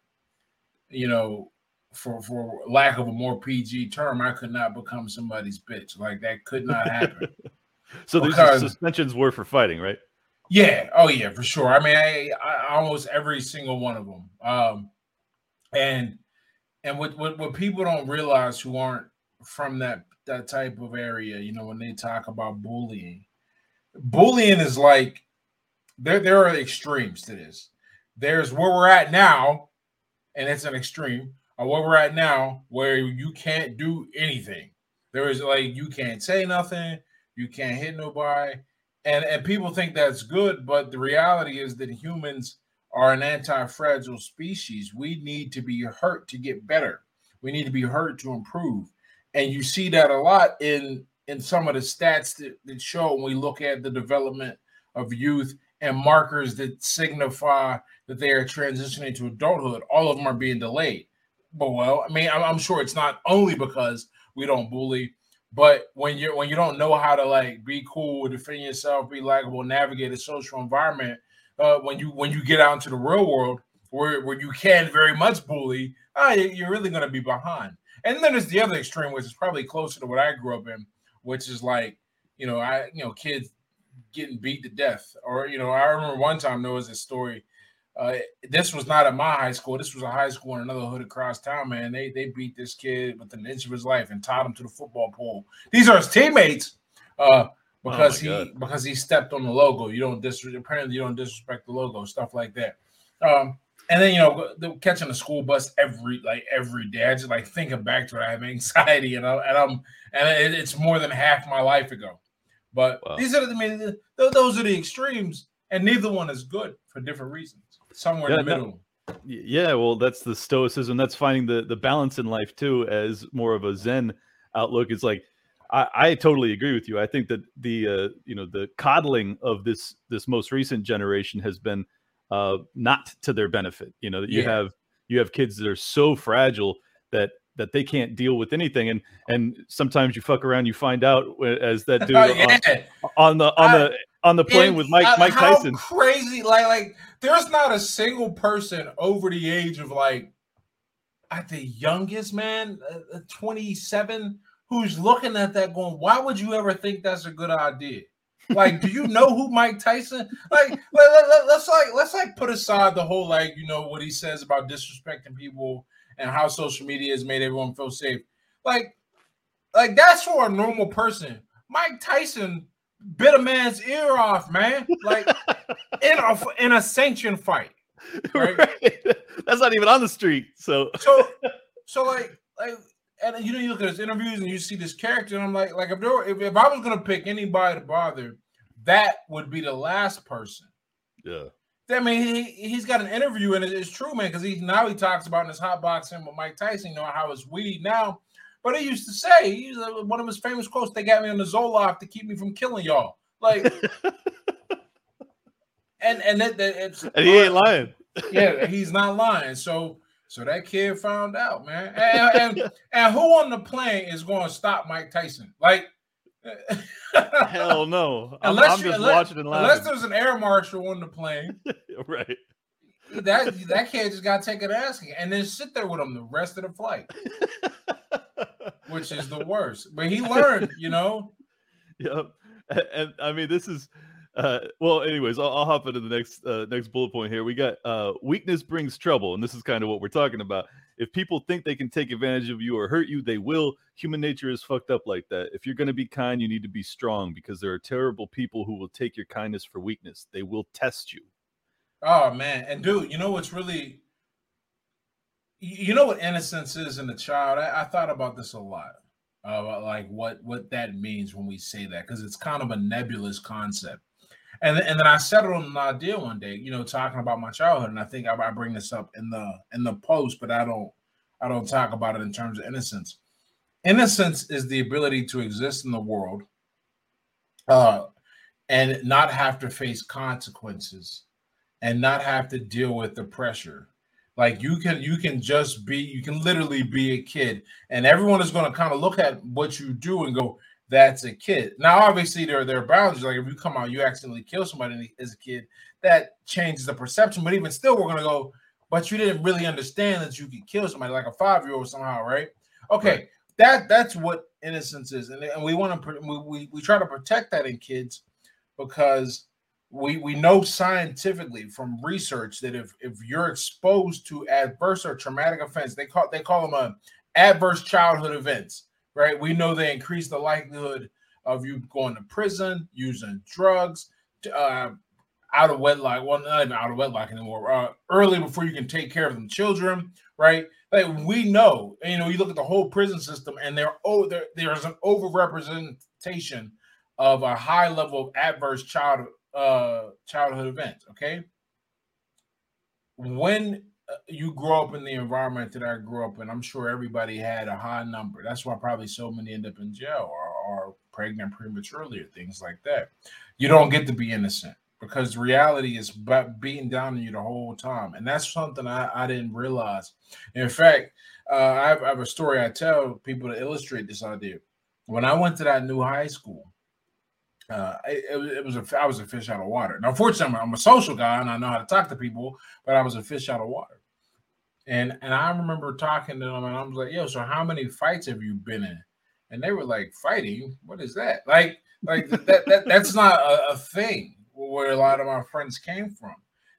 [SPEAKER 4] you know, for for lack of a more PG term, I could not become somebody's bitch. Like that could not happen.
[SPEAKER 2] so because, these suspensions were for fighting, right?
[SPEAKER 4] Yeah. Oh yeah, for sure. I mean, I, I almost every single one of them. Um, and and what, what what people don't realize who aren't from that that type of area, you know, when they talk about bullying, bullying is like there there are extremes to this. There's where we're at now, and it's an extreme or where we're at now, where you can't do anything. There is like you can't say nothing, you can't hit nobody, and and people think that's good, but the reality is that humans are an anti-fragile species. We need to be hurt to get better. We need to be hurt to improve, and you see that a lot in in some of the stats that, that show when we look at the development of youth and markers that signify that they are transitioning to adulthood. All of them are being delayed but well, I mean, I'm, I'm sure it's not only because we don't bully, but when you're when you don't know how to like be cool, defend yourself, be likable, navigate a social environment, uh, when you when you get out into the real world where where you can very much bully, uh, you're really gonna be behind. And then there's the other extreme, which is probably closer to what I grew up in, which is like, you know, I you know, kids getting beat to death. Or, you know, I remember one time there was a story uh, this was not at my high school. This was a high school in another hood across town, man. They they beat this kid with an inch of his life and tied him to the football pole. These are his teammates, uh, because oh he God. because he stepped on the logo. You don't disrespect. Apparently, you don't disrespect the logo. Stuff like that. Um, and then you know, catching the school bus every like every day. I just like thinking back to it. I have anxiety, and, I, and I'm and it's more than half my life ago. But wow. these are the I mean, those are the extremes, and neither one is good for different reasons somewhere yeah, in the middle.
[SPEAKER 2] No, yeah, well, that's the stoicism. That's finding the the balance in life too, as more of a Zen outlook. It's like I, I totally agree with you. I think that the uh, you know the coddling of this this most recent generation has been uh, not to their benefit. You know that you yeah. have you have kids that are so fragile that that they can't deal with anything and and sometimes you fuck around you find out as that dude oh, yeah. on, on, the on I, the on the plane with Mike uh, Mike Tyson.
[SPEAKER 4] Crazy, like like there's not a single person over the age of like at the youngest man, uh, uh 27, who's looking at that going, why would you ever think that's a good idea? Like, do you know who Mike Tyson? Like, let, let, let's like let's like put aside the whole like you know what he says about disrespecting people and how social media has made everyone feel safe. Like, like that's for a normal person. Mike Tyson bit a man's ear off, man. Like in a in a sanctioned fight. Right? right?
[SPEAKER 2] That's not even on the street. So
[SPEAKER 4] so so like like and you know you look at his interviews and you see this character and I'm like like if there were, if, if I was gonna pick anybody to bother, that would be the last person.
[SPEAKER 2] Yeah.
[SPEAKER 4] I mean, he he's got an interview and it's true, man, because he now he talks about in his hot boxing with Mike Tyson, you know how it's weed now but he used to say, he's one of his famous quotes, they got me on the Zoloft to keep me from killing y'all. Like, and and it, it's
[SPEAKER 2] and he ain't lying.
[SPEAKER 4] yeah, he's not lying. So so that kid found out, man. And, and, and who on the plane is going to stop Mike Tyson? Like,
[SPEAKER 2] hell no. I'm, unless I'm just unless, watching and laughing.
[SPEAKER 4] Unless there's an air marshal on the plane,
[SPEAKER 2] right?
[SPEAKER 4] That that kid just got to take an ass and then sit there with him the rest of the flight which is the worst. But he learned, you know.
[SPEAKER 2] Yep. And, and I mean, this is uh, well. Anyways, I'll, I'll, hop into the next uh, next bullet point here. We got uh, weakness brings trouble, and this is kind of what we're talking about. If people think they can take advantage of you or hurt you, they will. Human nature is fucked up like that. If you're going to be kind, you need to be strong because there are terrible people who will take your kindness for weakness. They will test you.
[SPEAKER 4] Oh man, and dude, you know what's really, you know what innocence is in a child. I, I thought about this a lot, uh, like what what that means when we say that, because it's kind of a nebulous concept. And and then I settled on an idea one day, you know, talking about my childhood, and I think I, I bring this up in the in the post, but I don't I don't talk about it in terms of innocence. Innocence is the ability to exist in the world, uh, and not have to face consequences and not have to deal with the pressure like you can you can just be you can literally be a kid and everyone is going to kind of look at what you do and go that's a kid. Now obviously there, there are boundaries. Like if you come out you accidentally kill somebody as a kid that changes the perception but even still we're going to go but you didn't really understand that you could kill somebody like a five year old somehow right? Okay right. that that's what innocence is and, and we want to we, we, we try to protect that in kids because we we know scientifically from research that if if you're exposed to adverse or traumatic events, they call they call them a uh, adverse childhood events, right? We know they increase the likelihood of you going to prison, using drugs, uh, out of wedlock. Well, not even out of wedlock anymore. Uh, early before you can take care of them children, right? Like we know, you know, you look at the whole prison system, and there oh there, there's an overrepresentation of a high level of adverse child uh childhood events okay when you grow up in the environment that i grew up in i'm sure everybody had a high number. That's why probably so many end up in jail or, or pregnant prematurely or things like that. You don't get to be innocent because reality is beating down on you the whole time. And that's something i, I didn't realize. In fact uh, I, have, I have a story i tell people to illustrate this idea. When i went to that new high school uh, it, it, was a I was a fish out of water. Now, fortunately, I'm a social guy and I know how to talk to people, but I was a fish out of water. And and I remember talking to them and I was like, "Yo, so how many fights have you been in?" And they were like, "Fighting? What is that?" Like like that, that that's not a, a thing where a lot of my friends came from.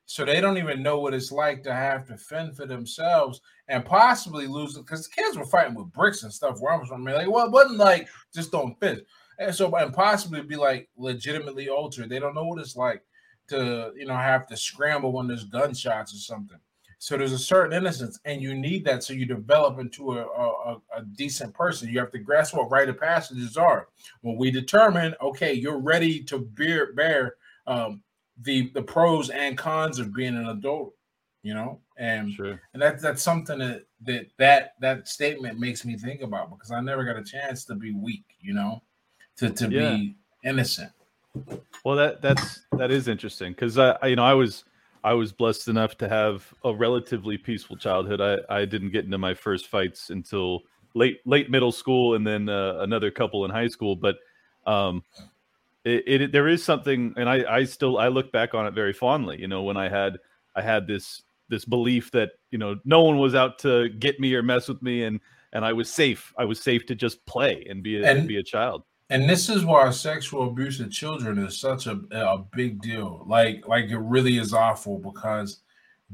[SPEAKER 4] So they don't even know what it's like to have to fend for themselves and possibly lose because the kids were fighting with bricks and stuff where I was from. Like, well, it wasn't like just don't fit and so and possibly be like legitimately altered. They don't know what it's like to you know have to scramble when there's gunshots or something. So there's a certain innocence, and you need that so you develop into a, a, a decent person. You have to grasp what rite of passages are. When we determine, okay, you're ready to bear bear um, the the pros and cons of being an adult, you know, and sure. and that's that's something that that that that statement makes me think about because I never got a chance to be weak, you know to to yeah. be innocent.
[SPEAKER 2] Well, that that's that is interesting because I, I, you know I was I was blessed enough to have a relatively peaceful childhood. I I didn't get into my first fights until late late middle school and then uh, another couple in high school. But um, it, it there is something, and I I still I look back on it very fondly. You know, when I had I had this this belief that you know no one was out to get me or mess with me, and and I was safe. I was safe to just play and be a, and, and be a child
[SPEAKER 4] and this is why sexual abuse of children is such a, a big deal. Like like it really is awful because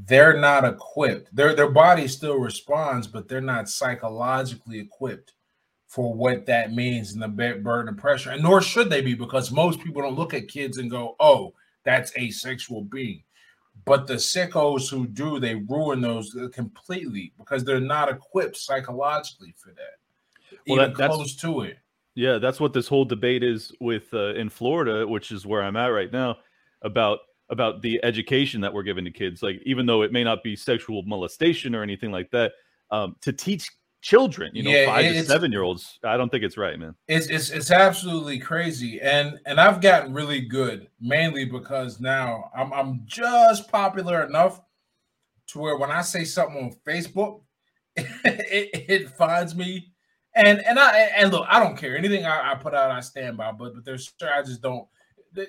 [SPEAKER 4] they're not equipped. Their their body still responds but they're not psychologically equipped for what that means and the burden and pressure. And nor should they be because most people don't look at kids and go oh that's a sexual being. But the sickos who do they ruin those completely because they're not equipped psychologically for that well, even that, close to it
[SPEAKER 2] yeah, that's what this whole debate is with uh, in Florida, which is where I'm at right now, about about the education that we're giving to kids. Like, even though it may not be sexual molestation or anything like that, um, to teach children, you know, yeah, five to seven year olds, I don't think it's right, man.
[SPEAKER 4] It's, it's it's absolutely crazy, and and I've gotten really good mainly because now I'm I'm just popular enough to where when I say something on Facebook, it, it finds me and and I and look, I don't care anything I, I put out. I stand by, but but there's sure I just don't.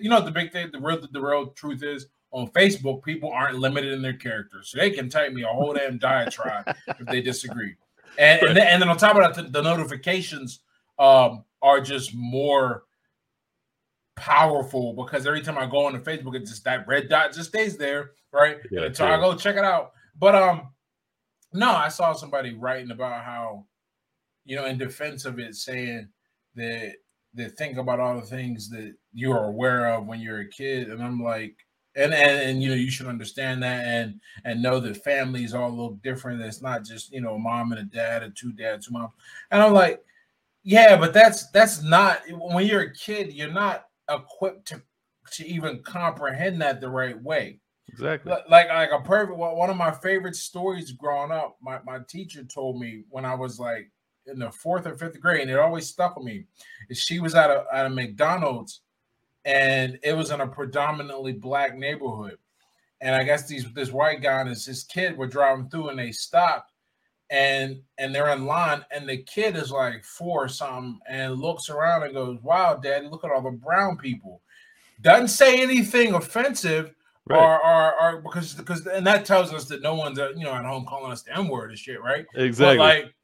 [SPEAKER 4] You know the big thing, the real the real truth is on Facebook, people aren't limited in their characters, so they can type me a whole damn diatribe if they disagree. And and then, and then on top of that, the, the notifications um, are just more powerful because every time I go on the Facebook, it's just that red dot just stays there, right? Yeah, so I go check it out. But um, no, I saw somebody writing about how you know, in defense of it, saying that that think about all the things that you are aware of when you're a kid, and I'm like, And, and and you know you should understand that and and know that families all look different. It's not just you know a mom and a dad and two dads, two moms. And I'm like, yeah, but that's that's not when you're a kid, you're not equipped to to even comprehend that the right way.
[SPEAKER 2] Exactly.
[SPEAKER 4] Like like a perfect one of my favorite stories growing up. My my teacher told me when I was like in the fourth or fifth grade, and it always stuck with me. She was at a at a McDonald's, and it was in a predominantly black neighborhood, and I guess these this white guy and his kid were driving through, and they stopped, and and they're in line, and the kid is like four or something, and looks around and goes, "Wow, Daddy, look at all the brown people." Doesn't say anything offensive. Right. Or, or, or, because because and that tells us that no one's uh, you know at home calling us the M word and shit, right?
[SPEAKER 2] Exactly.
[SPEAKER 4] But like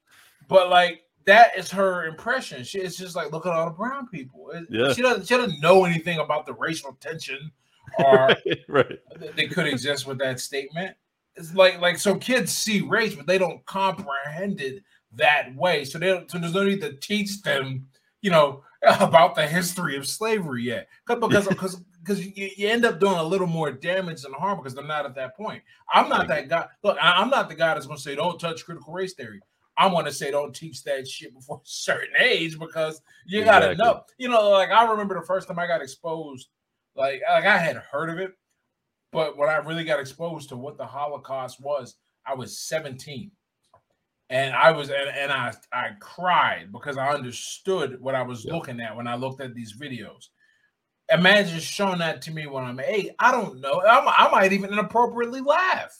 [SPEAKER 4] but like that is her impression. She is just like look at all the brown people. Yeah. She doesn't she doesn't know anything about the racial tension or right, right. they could exist with that statement. It's like like so kids see race, but they don't comprehend it that way. So they don't, so there's no need to teach them, you know, about the history of slavery yet. Because because because you, you, end up doing a little more damage than harm because they're not at that point. I'm not that guy. Look, I'm not the guy that's going to say don't touch critical race theory. I want to say don't teach that shit before a certain age because you exactly. gotta know. You know, like I remember the first time I got exposed, like like I had heard of it, but when I really got exposed to what the Holocaust was, I was 17. And I was and, and I I cried because I understood what I was looking at when I looked at these videos. Imagine showing that to me when I'm eight. I don't know. I'm, I might even inappropriately laugh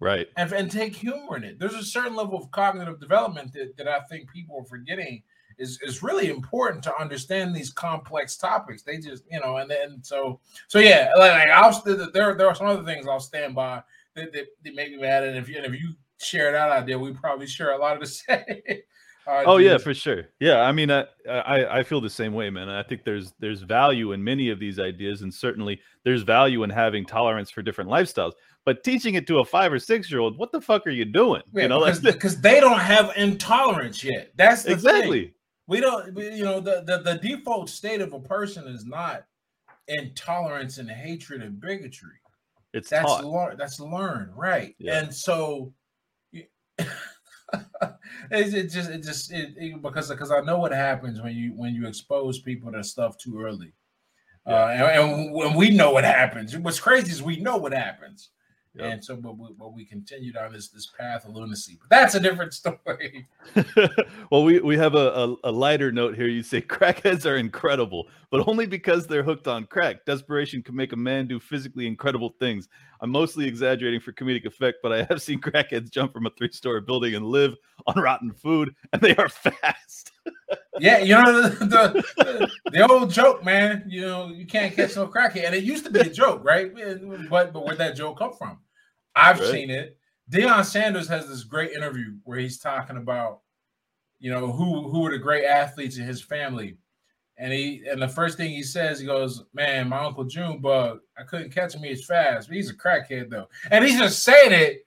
[SPEAKER 2] right.
[SPEAKER 4] and, and take humor in it. There's a certain level of cognitive development that, that i think people are forgetting is is really important to understand these complex topics. They just you know and then so so yeah like i'll there there are some other things i'll stand by that, that, that make me mad and if and if you share that idea we probably share a lot of the same
[SPEAKER 2] uh, oh yeah, for sure. Yeah, I mean, I, I I feel the same way, man. I think there's there's value in many of these ideas, and certainly there's value in having tolerance for different lifestyles. But teaching it to a five or six year old, what the fuck are you doing?
[SPEAKER 4] Yeah,
[SPEAKER 2] you know,
[SPEAKER 4] because, because they don't have intolerance yet. That's the
[SPEAKER 2] exactly.
[SPEAKER 4] Thing. We don't. We, you know, the, the the default state of a person is not intolerance and hatred and bigotry.
[SPEAKER 2] It's
[SPEAKER 4] that's learned. That's learned, right? Yeah. And so. it, it just it just it, it, because because I know what happens when you when you expose people to stuff too early, yeah. uh, and, when we know what happens. What's crazy is we know what happens. Yep. And so, but we, but we continued on this this path of lunacy. But that's a different story.
[SPEAKER 2] well, we we have a, a, a, lighter note here. You say crackheads are incredible, but only because they're hooked on crack. Desperation can make a man do physically incredible things. I'm mostly exaggerating for comedic effect, but I have seen crackheads jump from a three story building and live on rotten food, and they are fast.
[SPEAKER 4] yeah, you know the, the, the old joke, man. You know you can't catch no crackhead, and it used to be a joke, right? But but where'd that joke come from? I've right. seen it. Deion Sanders has this great interview where he's talking about, you know, who who were the great athletes in his family. And he and the first thing he says, he goes, Man, my uncle Junebug, I couldn't catch him as fast, but he's a crackhead though. And he's just saying it.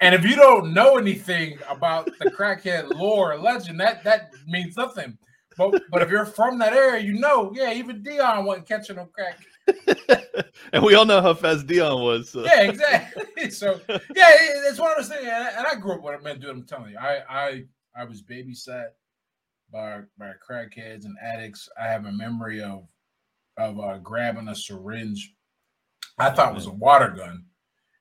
[SPEAKER 4] And if you don't know anything about the crackhead lore or legend, that that means nothing. But but if you're from that area, you know, yeah, even Deion wasn't catching no crack.
[SPEAKER 2] and we all know how fast Deion was.
[SPEAKER 4] So. Yeah, exactly. So yeah, it's one of those things. And I grew up with it, man. Dude, I'm telling you, I I I was babysat by by crackheads and addicts. I have a memory of of uh, grabbing a syringe. I thought was a water gun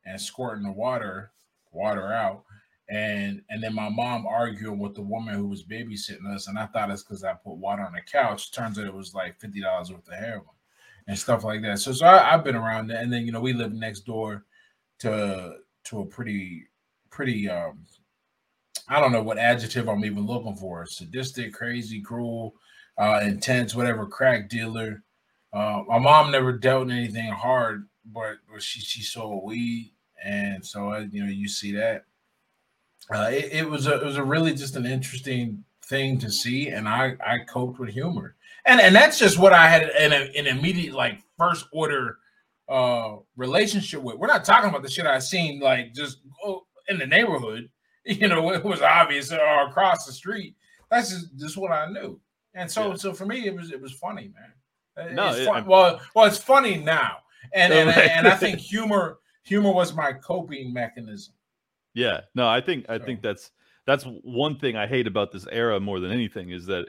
[SPEAKER 4] and squirting the water water out. And and then my mom arguing with the woman who was babysitting us, and I thought it's because I put water on the couch. Turns out it was like fifty dollars worth of heroin and stuff like that. So, so I, have been around that, and then you know we live next door to to a pretty pretty um I don't know what adjective I'm even looking for sadistic, crazy, cruel, uh, intense, whatever crack dealer. Uh, my mom never dealt in anything hard, but, but she she sold weed, and so I, you know you see that. Uh, it, it was a it was a really just an interesting thing to see, and I I coped with humor and and that's just what I had an, an immediate like first order uh relationship with. We're not talking about the shit I seen like just in the neighborhood. You know, it was obvious or across the street. That's just, just what I knew. And so yeah. so for me, it was it was funny, man.
[SPEAKER 2] Uh, no,
[SPEAKER 4] it's fun. well, well, it's funny now. And and, and I think humor humor was my coping mechanism.
[SPEAKER 2] Yeah, no, I think I think that's that's one thing I hate about this era more than anything is that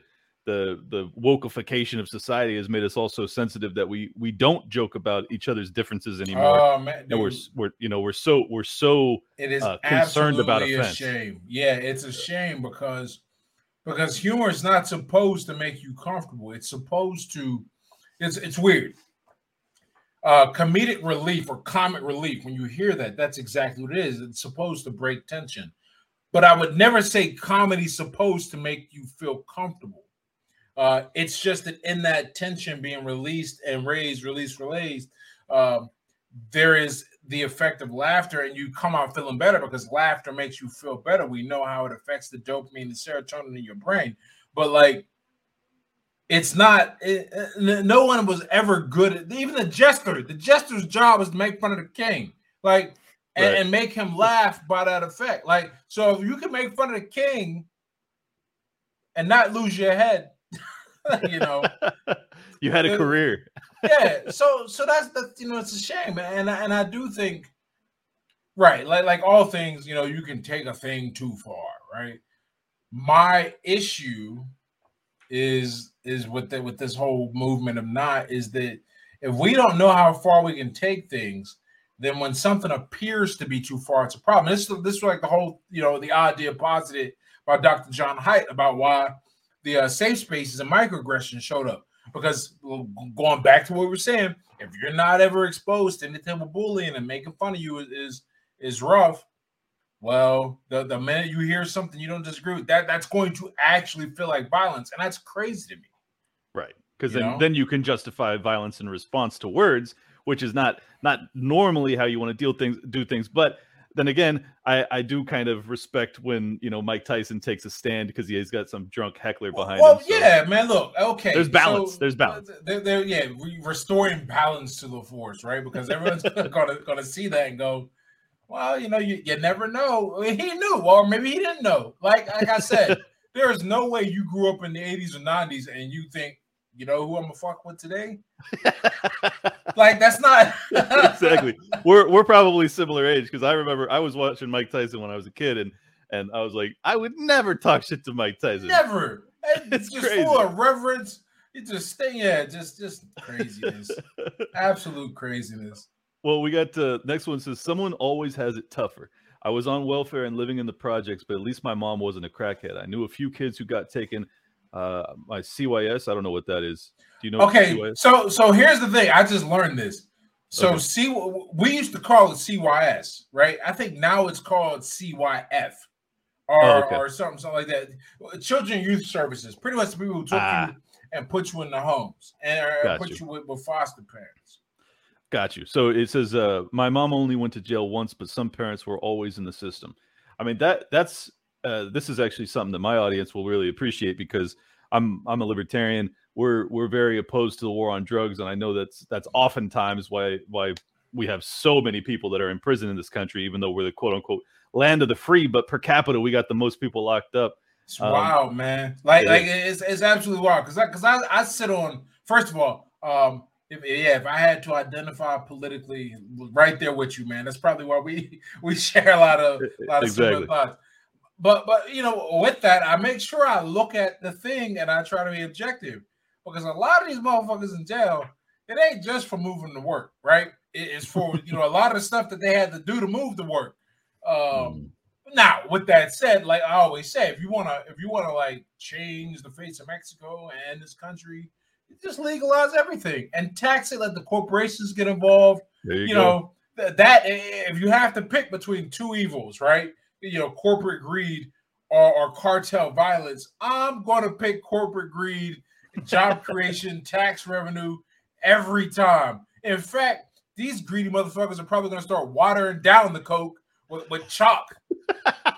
[SPEAKER 2] the the wokeification of society has made us all so sensitive that we we don't joke about each other's differences anymore.
[SPEAKER 4] Oh man,
[SPEAKER 2] and we're we're you know we're so we're so
[SPEAKER 4] it is
[SPEAKER 2] uh, concerned about
[SPEAKER 4] a shame. Yeah, it's a shame because because humor is not supposed to make you comfortable. It's supposed to. It's it's weird. Uh, comedic relief or comic relief. When you hear that, that's exactly what it is. It's supposed to break tension. But I would never say comedy's supposed to make you feel comfortable uh, it's just that in that tension being released and raised, released, released, uh, there is the effect of laughter, and you come out feeling better because laughter makes you feel better. We know how it affects the dopamine, the serotonin in your brain, but like it's not it, no one was ever good at even the jester the jester's job is to make fun of the king like and, right. and, make him laugh by that effect like so if you can make fun of the king and not lose your head you know,
[SPEAKER 2] you had a career.
[SPEAKER 4] yeah, so so that's the you know it's a shame, and and I do think, right, like like all things, you know, you can take a thing too far, right? My issue is is with the, with this whole movement of not is that if we don't know how far we can take things, then when something appears to be too far, it's a problem. This this is like the whole you know the idea posited by Dr. John Haidt about why the uh, safe spaces and microaggressions showed up. Because going back to what we were saying, if you're not ever exposed to any type of bullying and making fun of you is is, is rough, well, the, the minute you hear something you don't disagree with, that that's going to actually feel like violence, and that's crazy to me.
[SPEAKER 2] Right, because then know? then you can justify violence in response to words, which is not not normally how you want to deal things do things, but then again, I, I do kind of respect when you know Mike Tyson takes a stand because he's got some drunk heckler behind
[SPEAKER 4] well,
[SPEAKER 2] him.
[SPEAKER 4] Well, so. yeah, man. Look, okay.
[SPEAKER 2] There's balance. So There's balance.
[SPEAKER 4] They're, they're, yeah, restoring balance to the force, right? Because everyone's gonna gonna see that and go, well, you know, you, you never know. He knew, or maybe he didn't know. Like like I said, there is no way you grew up in the 80s or 90s and you think you know who I'm gonna fuck with today? like that's not
[SPEAKER 2] exactly. We're we're probably similar age because I remember I was watching Mike Tyson when I was a kid and and I was like, I would never talk shit to Mike Tyson.
[SPEAKER 4] Never. It's, just crazy. full of reverence. It just stay, yeah, just just craziness. Absolute craziness.
[SPEAKER 2] Well, we got the next one says someone always has it tougher. I was on welfare and living in the projects, but at least my mom wasn't a crackhead. I knew a few kids who got taken uh, my CYS. I don't know what that is. Do you know?
[SPEAKER 4] Okay, so so here's the thing. I just learned this. So okay. C we used to call it CYS, right? I think now it's called CYF or oh, okay. or something something like that. Children Youth Services, pretty much the people who took ah. you and put you in the homes and put you, you with, with, foster parents.
[SPEAKER 2] Got you. So it says, uh, my mom only went to jail once, but some parents were always in the system. I mean that that's uh, this is actually something that my audience will really appreciate because I'm I'm a libertarian. We're we're very opposed to the war on drugs, and I know that's that's oftentimes why why we have so many people that are in prison in this country, even though we're the quote unquote land of the free, but per capita we got the most people locked up.
[SPEAKER 4] It's um, wild, man. Like like it's it's absolutely wild because because I, I, I sit on first of all, um, if, yeah, if I had to identify politically, right there with you, man. That's probably why we we share a lot of a lot of exactly. similar thoughts but but you know, with that, I make sure I look at the thing and I try to be objective because a lot of these motherfuckers in jail, it ain't just for moving to work, right? It's for you know a lot of the stuff that they had to do to move to work. Um, mm. Now, with that said, like I always say, if you wanna if you wanna like change the face of Mexico and this country, just legalize everything and tax it. Let the corporations get involved.
[SPEAKER 2] You,
[SPEAKER 4] you
[SPEAKER 2] know
[SPEAKER 4] that if you have to pick between two evils, right? You know corporate greed or, or cartel violence, I'm going to pick corporate greed, job creation, tax revenue every time. In fact, these greedy motherfuckers are probably going to start watering down the coke with, with chalk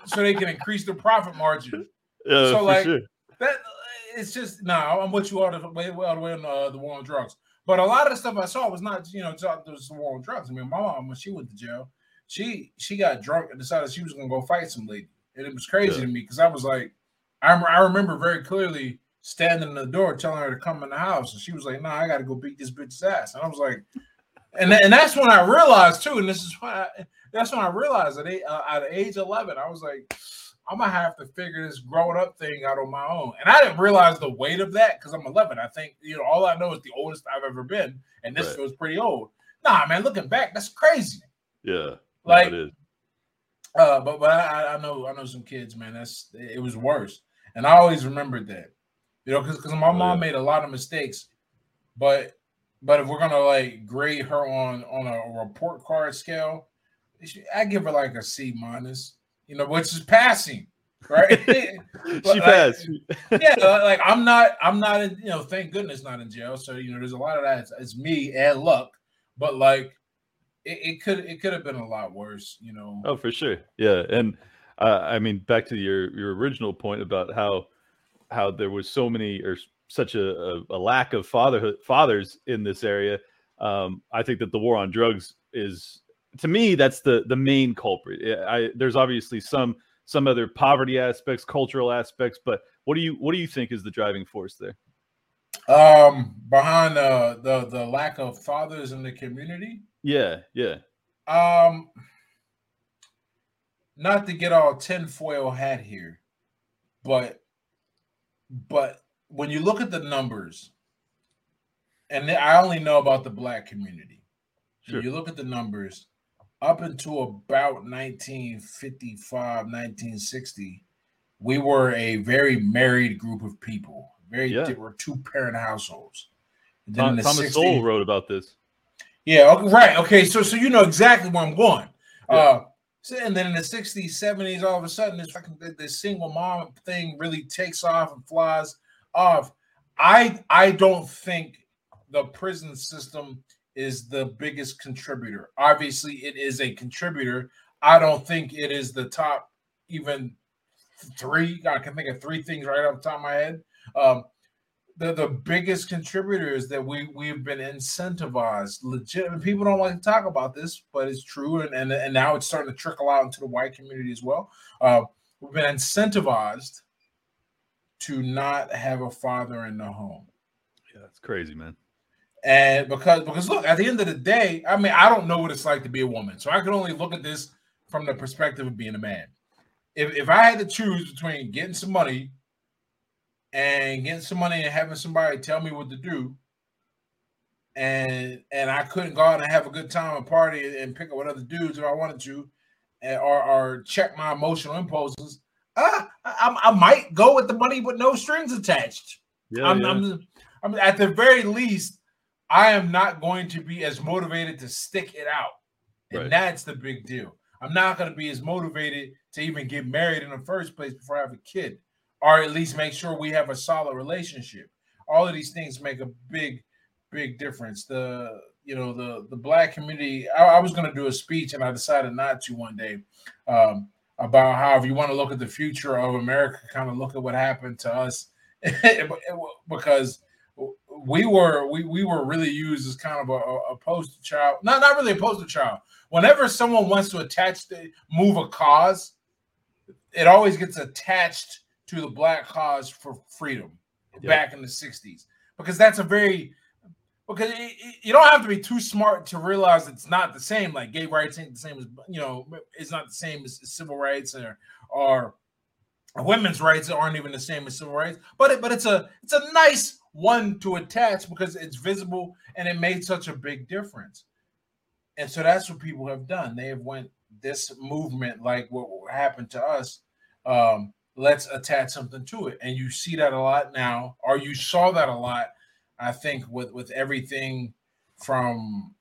[SPEAKER 4] so they can increase their profit margin.
[SPEAKER 2] Yeah,
[SPEAKER 4] so like
[SPEAKER 2] sure.
[SPEAKER 4] that, it's just no. Nah, I'm with you all the way, all the way on uh, the war on drugs. But a lot of the stuff I saw was not, you know, there was the war on drugs. I mean, my mom when she went to jail, she she got drunk and decided she was gonna go fight some lady, and it was crazy yeah. to me because I was like, I I remember very clearly standing in the door telling her to come in the house, and she was like, "No, nah, I got to go beat this bitch's ass," and I was like, and and that's when I realized too, and this is why I, that's when I realized that uh, at age eleven, I was like, I'm gonna have to figure this growing up thing out on my own, and I didn't realize the weight of that because I'm 11. I think you know all I know is the oldest I've ever been, and this
[SPEAKER 2] Right.
[SPEAKER 4] feels pretty old. Nah, man, looking back, that's crazy.
[SPEAKER 2] Yeah.
[SPEAKER 4] Like-
[SPEAKER 2] it is.
[SPEAKER 4] Uh, but but I, I know I know some kids, man. That's it was worse, and I always remembered that, you know, because because my
[SPEAKER 2] Oh,
[SPEAKER 4] mom
[SPEAKER 2] yeah.
[SPEAKER 4] made a lot of mistakes, but but if we're gonna like grade her on on a report card scale, she- I give her like a C minus, you know, which is passing, right?
[SPEAKER 2] She
[SPEAKER 4] like-
[SPEAKER 2] passed.
[SPEAKER 4] yeah, like I'm not, I'm not in, you know, thank goodness not in jail. So you know, there's a lot of that. It's, it's me and luck, but like it, it could, it could have been a lot worse, you know.
[SPEAKER 2] Oh, for sure. Yeah, and uh, I mean, back to your your original point about how how there was so many or such a, a, a lack of fatherhood fathers in this area. Um, I think that the war on drugs is, to me, that's the the main culprit. I, there's obviously some some other poverty aspects, cultural aspects, but what do you what do you think is the driving force there?
[SPEAKER 4] Um, behind the the the lack of fathers in the community,
[SPEAKER 2] Yeah, yeah,
[SPEAKER 4] um, not to get all tinfoil hat here, but but when you look at the numbers, and I only know about the black community.
[SPEAKER 2] Sure.
[SPEAKER 4] When you look at the numbers, up until about 1955, 1960, we were a very married group of people. Very,
[SPEAKER 2] Yeah.
[SPEAKER 4] they were two parent households. And then
[SPEAKER 2] Tom, Thomas
[SPEAKER 4] 60s
[SPEAKER 2] Sowell wrote about this.
[SPEAKER 4] Yeah, okay, right. Okay, so so you know exactly where I'm going.
[SPEAKER 2] Yeah.
[SPEAKER 4] Uh so, and then in the 60s, 70s, all of a sudden this fucking the single mom thing really takes off and flies off. I I don't think the prison system is the biggest contributor. Obviously, it is a contributor. I don't think it is the top even three. I can think of three things right off the top of my head. Um, the the biggest contributor is that we we've been incentivized. Legit people don't like to talk about this, but it's true, and and, and now it's starting to trickle out into the white community as well. Uh, we've been incentivized to not have a father in the home.
[SPEAKER 2] Yeah, it's crazy, man.
[SPEAKER 4] And because because look, at the end of the day, I mean, I don't know what it's like to be a woman, so I can only look at this from the perspective of being a man. If if I had to choose between getting some money and getting some money and having somebody tell me what to do, and and I couldn't go out and have a good time and party and pick up with other dudes if I wanted to, and, or or check my emotional impulses, ah, I, I might go with the money with no strings attached.
[SPEAKER 2] Yeah,
[SPEAKER 4] I'm,
[SPEAKER 2] yeah.
[SPEAKER 4] I'm, I'm at the very least, I am not going to be as motivated to stick it out, and
[SPEAKER 2] Right.
[SPEAKER 4] that's the big deal. I'm not going to be as motivated to even get married in the first place before I have a kid, or at least make sure we have a solid relationship. All of these things make a big, big difference. The you know the the black community. I, I was going to do a speech and I decided not to one day um, about how if you want to look at the future of America, kind of look at what happened to us because we were we, we were really used as kind of a, a poster child not not really a poster child whenever someone wants to attach the move a cause it always gets attached to the black cause for freedom
[SPEAKER 2] Yep.
[SPEAKER 4] back in the 60s because that's a very because it, it- you don't have to be too smart to realize it's not the same. Like gay rights ain't the same as you know it's not the same as civil rights or or women's rights aren't even the same as civil rights. But it, but it's a it's a nice one to attach because it's visible and it made such a big difference. And so that's what people have done. They have went this movement like what happened to us um let's attach something to it. And you see that a lot now or you saw that a lot i think with with everything from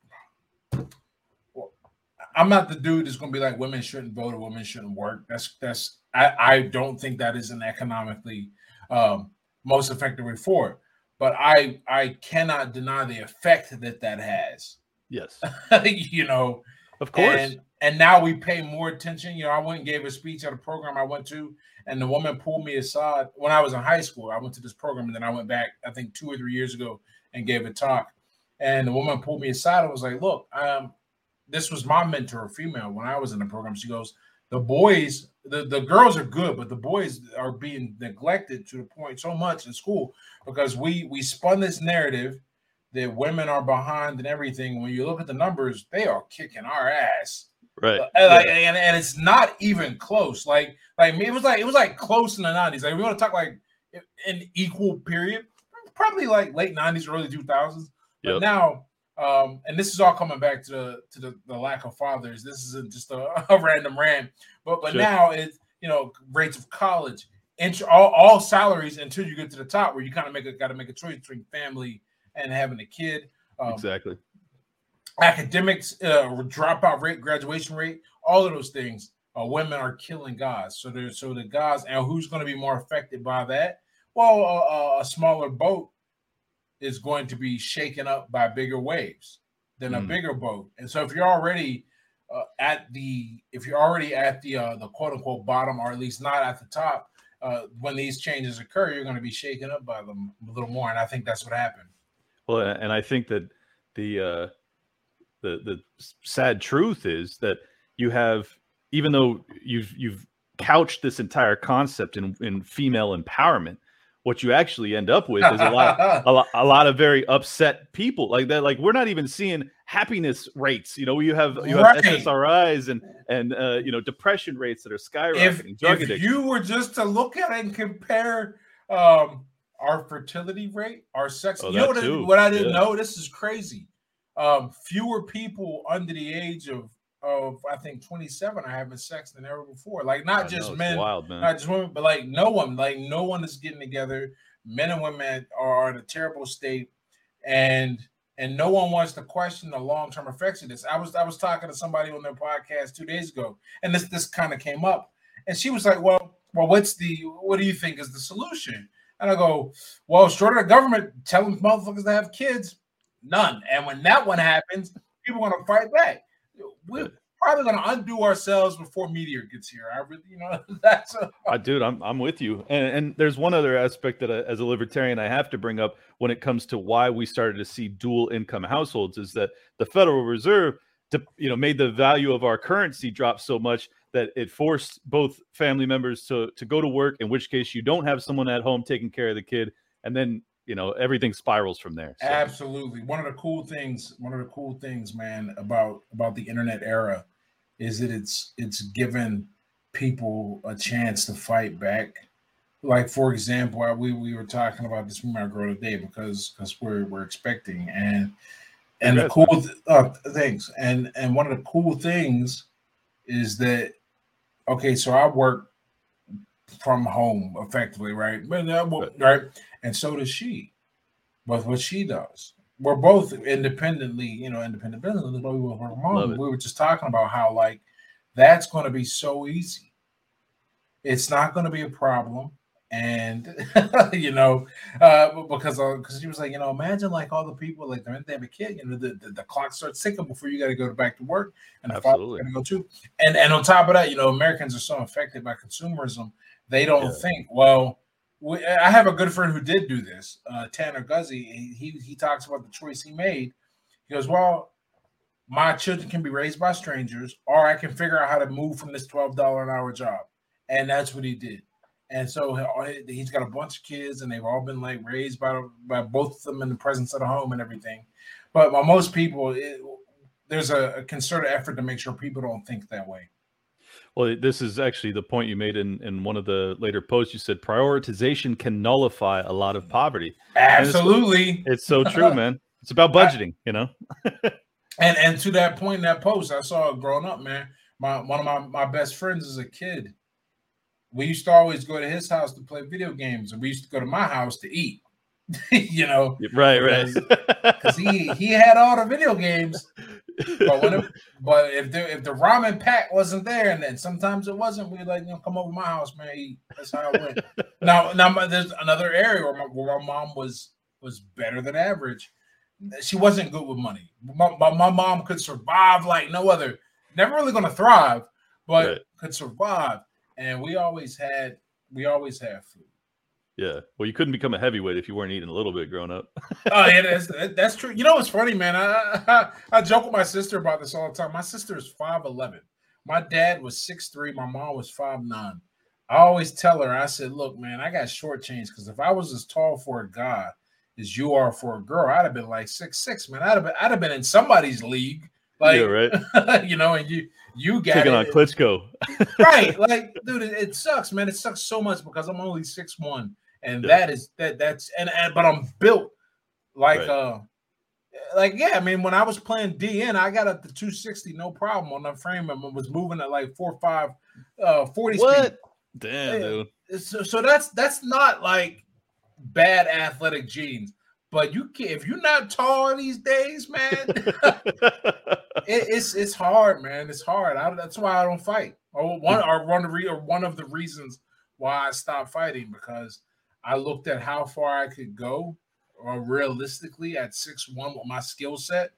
[SPEAKER 4] i'm not the dude that's going to be like women shouldn't vote or women shouldn't work. That's that's i i don't think that is an economically um most effective forward. But i i cannot deny the effect that that has.
[SPEAKER 2] Yes,
[SPEAKER 4] you know?
[SPEAKER 2] Of course.
[SPEAKER 4] and and now we pay more attention. You know, I went and gave a speech at a program I went to, and the woman pulled me aside when I was in high school. I went to this program, and then I went back, I think two or three years ago, and gave a talk. And the woman pulled me aside and was like, "Look, um, this was my mentor, a female, when I was in the program." She goes, "The boys, the the girls are good, but the boys are being neglected to the point so much in school because we we spun this narrative that women are behind and everything. When you look at the numbers, they are kicking our ass.
[SPEAKER 2] Right.
[SPEAKER 4] Uh, like, and, and it's not even close. Like, like it was like it was like close in the 90s. Like we want to talk like an equal period, probably like late 90s, early 2000s. But
[SPEAKER 2] Yep.
[SPEAKER 4] now, um, and this is all coming back to the to the, the lack of fathers. This isn't just a, a random rant, but but
[SPEAKER 2] Sure.
[SPEAKER 4] now it's you know rates of college, int- all, all salaries until you get to the top where you kind of make a got to make a choice between family and having a kid. Um,
[SPEAKER 2] Exactly.
[SPEAKER 4] Academics, uh, dropout rate, graduation rate, all of those things. Uh, women are killing guys. So there's so the guys, and who's going to be more affected by that? Well, uh, a smaller boat is going to be shaken up by bigger waves than a
[SPEAKER 2] Mm.
[SPEAKER 4] bigger boat. And so if you're already uh, at the if you're already at the uh, the quote unquote bottom, or at least not at the top, uh, when these changes occur, you're going to be shaken up by them a little more. And I think that's what happened.
[SPEAKER 2] Well, and I think that the uh, the the sad truth is that you have, even though you've you've couched this entire concept in in female empowerment, what you actually end up with is a lot a lot, a lot of very upset people like that. Like we're not even seeing happiness rates. You know, you have you have
[SPEAKER 4] Right.
[SPEAKER 2] SSRIs and and uh, you know depression rates that are skyrocketing.
[SPEAKER 4] if, if you were just to look at it and compare um our fertility rate, our sex,
[SPEAKER 2] Oh,
[SPEAKER 4] you know what, I- what I didn't
[SPEAKER 2] Yeah.
[SPEAKER 4] know? This is crazy. Um, fewer people under the age of of I think 27 are having sex than ever before. Like not
[SPEAKER 2] know,
[SPEAKER 4] just
[SPEAKER 2] it's
[SPEAKER 4] men,
[SPEAKER 2] wild
[SPEAKER 4] not just women, but like no one, like no one is getting together. Men and women are in a terrible state, and and no one wants to question the long term effects of this. I was I was talking to somebody on their podcast two days ago, and this this kind of came up, and she was like, "Well, well, what's the what do you think is the solution?" And I go, "Well, short of the government telling motherfuckers to have kids, none. And when that one happens, people are going to fight back. We're probably going to undo ourselves before meteor gets here. I really, you know, that's a,
[SPEAKER 2] Uh, dude, I'm I'm with you. And, and there's one other aspect that, I, as a libertarian, I have to bring up when it comes to why we started to see dual income households is that the Federal Reserve, to, you know, made the value of our currency drop so much that it forced both family members to to go to work. In which case, you don't have someone at home taking care of the kid, and then you know everything spirals from there. So,
[SPEAKER 4] Absolutely. One of the cool things, one of the cool things, man, about about the internet era is that it's it's given people a chance to fight back. Like for example, we we were talking about this with my girl today because because we're we're expecting and and the cool th- uh, things and and one of the cool things is that okay, so I work from home effectively, right? But uh, right, and so does she with what she does. We're both independently, you know, independent business, but we work from home.
[SPEAKER 2] Love it.
[SPEAKER 4] We were just talking about how like that's going to be so easy. It's not going to be a problem, and you know, uh, because because she was like, you know, imagine like all the people like they're in they have a kid, you know, the, the, the clock starts ticking before you got to go back to work, and the father's
[SPEAKER 2] Absolutely.
[SPEAKER 4] got to go too. And and on top of that, you know, Americans are so affected by consumerism, they don't
[SPEAKER 2] Yeah.
[SPEAKER 4] think well we, I have a good friend who did do this, uh, Tanner Guzy. He, he talks about the choice he made. He goes, "Well, my children can be raised by strangers, or I can figure out how to move from this twelve dollar an hour job," and that's what he did. And so he- he's got a bunch of kids, and they've all been like raised by by both of them in the presence of the home and everything. But most people, it, there's a concerted effort to make sure people don't think that way.
[SPEAKER 2] Well, this is actually the point you made in, in one of the later posts. You said prioritization can nullify a lot of poverty.
[SPEAKER 4] Absolutely.
[SPEAKER 2] It's so true, man. It's about budgeting, you know.
[SPEAKER 4] And and to that point in that post, I saw it growing up, man. My one of my, my best friends as a kid. We used to always go to his house to play video games, and we used to go to my house to eat. you know,
[SPEAKER 2] Right, right.
[SPEAKER 4] because he he had all the video games. But when it, but if the if the ramen pack wasn't there, and then sometimes it wasn't, we like you know come over to my house, man. Eat. That's how it went. now now my- there's another area where my, where my mom was was better than average. She wasn't good with money. My, my, my mom could survive like no other. Never really going to thrive, but
[SPEAKER 2] Right.
[SPEAKER 4] could survive. And we always had we always had food.
[SPEAKER 2] Yeah. Well, you couldn't become a heavyweight if you weren't eating a little bit growing up.
[SPEAKER 4] oh yeah, that's that's true. You know what's funny, man? I, I I joke with my sister about this all the time. My sister is five eleven. My dad was six three. My mom was five nine. I always tell her, I said, "Look, man, I got short change because if I was as tall for a guy as you are for a girl, I'd have been like six six, man. I'd have been I'd have been in somebody's league, like
[SPEAKER 2] yeah, right.
[SPEAKER 4] you know, and you you got
[SPEAKER 2] Taking
[SPEAKER 4] it.
[SPEAKER 2] on Klitschko.
[SPEAKER 4] right? Like, dude, it, it sucks, man. It sucks so much because I'm only six one, and
[SPEAKER 2] Yeah.
[SPEAKER 4] that is that that's and, and but I'm built like
[SPEAKER 2] Right.
[SPEAKER 4] uh like yeah. I mean, when I was playing D1, I got up to 260, no problem on the frame, and was moving at like four five, uh, 40 speed.
[SPEAKER 2] Damn,
[SPEAKER 4] Yeah.
[SPEAKER 2] dude.
[SPEAKER 4] So, so that's that's not like bad athletic genes. But you can if you're not tall these days, man, it, it's it's hard, man. It's hard. I, that's why I don't fight. Or one or one re, or one of the reasons why I stopped fighting because I looked at how far I could go, or realistically at six one with my skill set,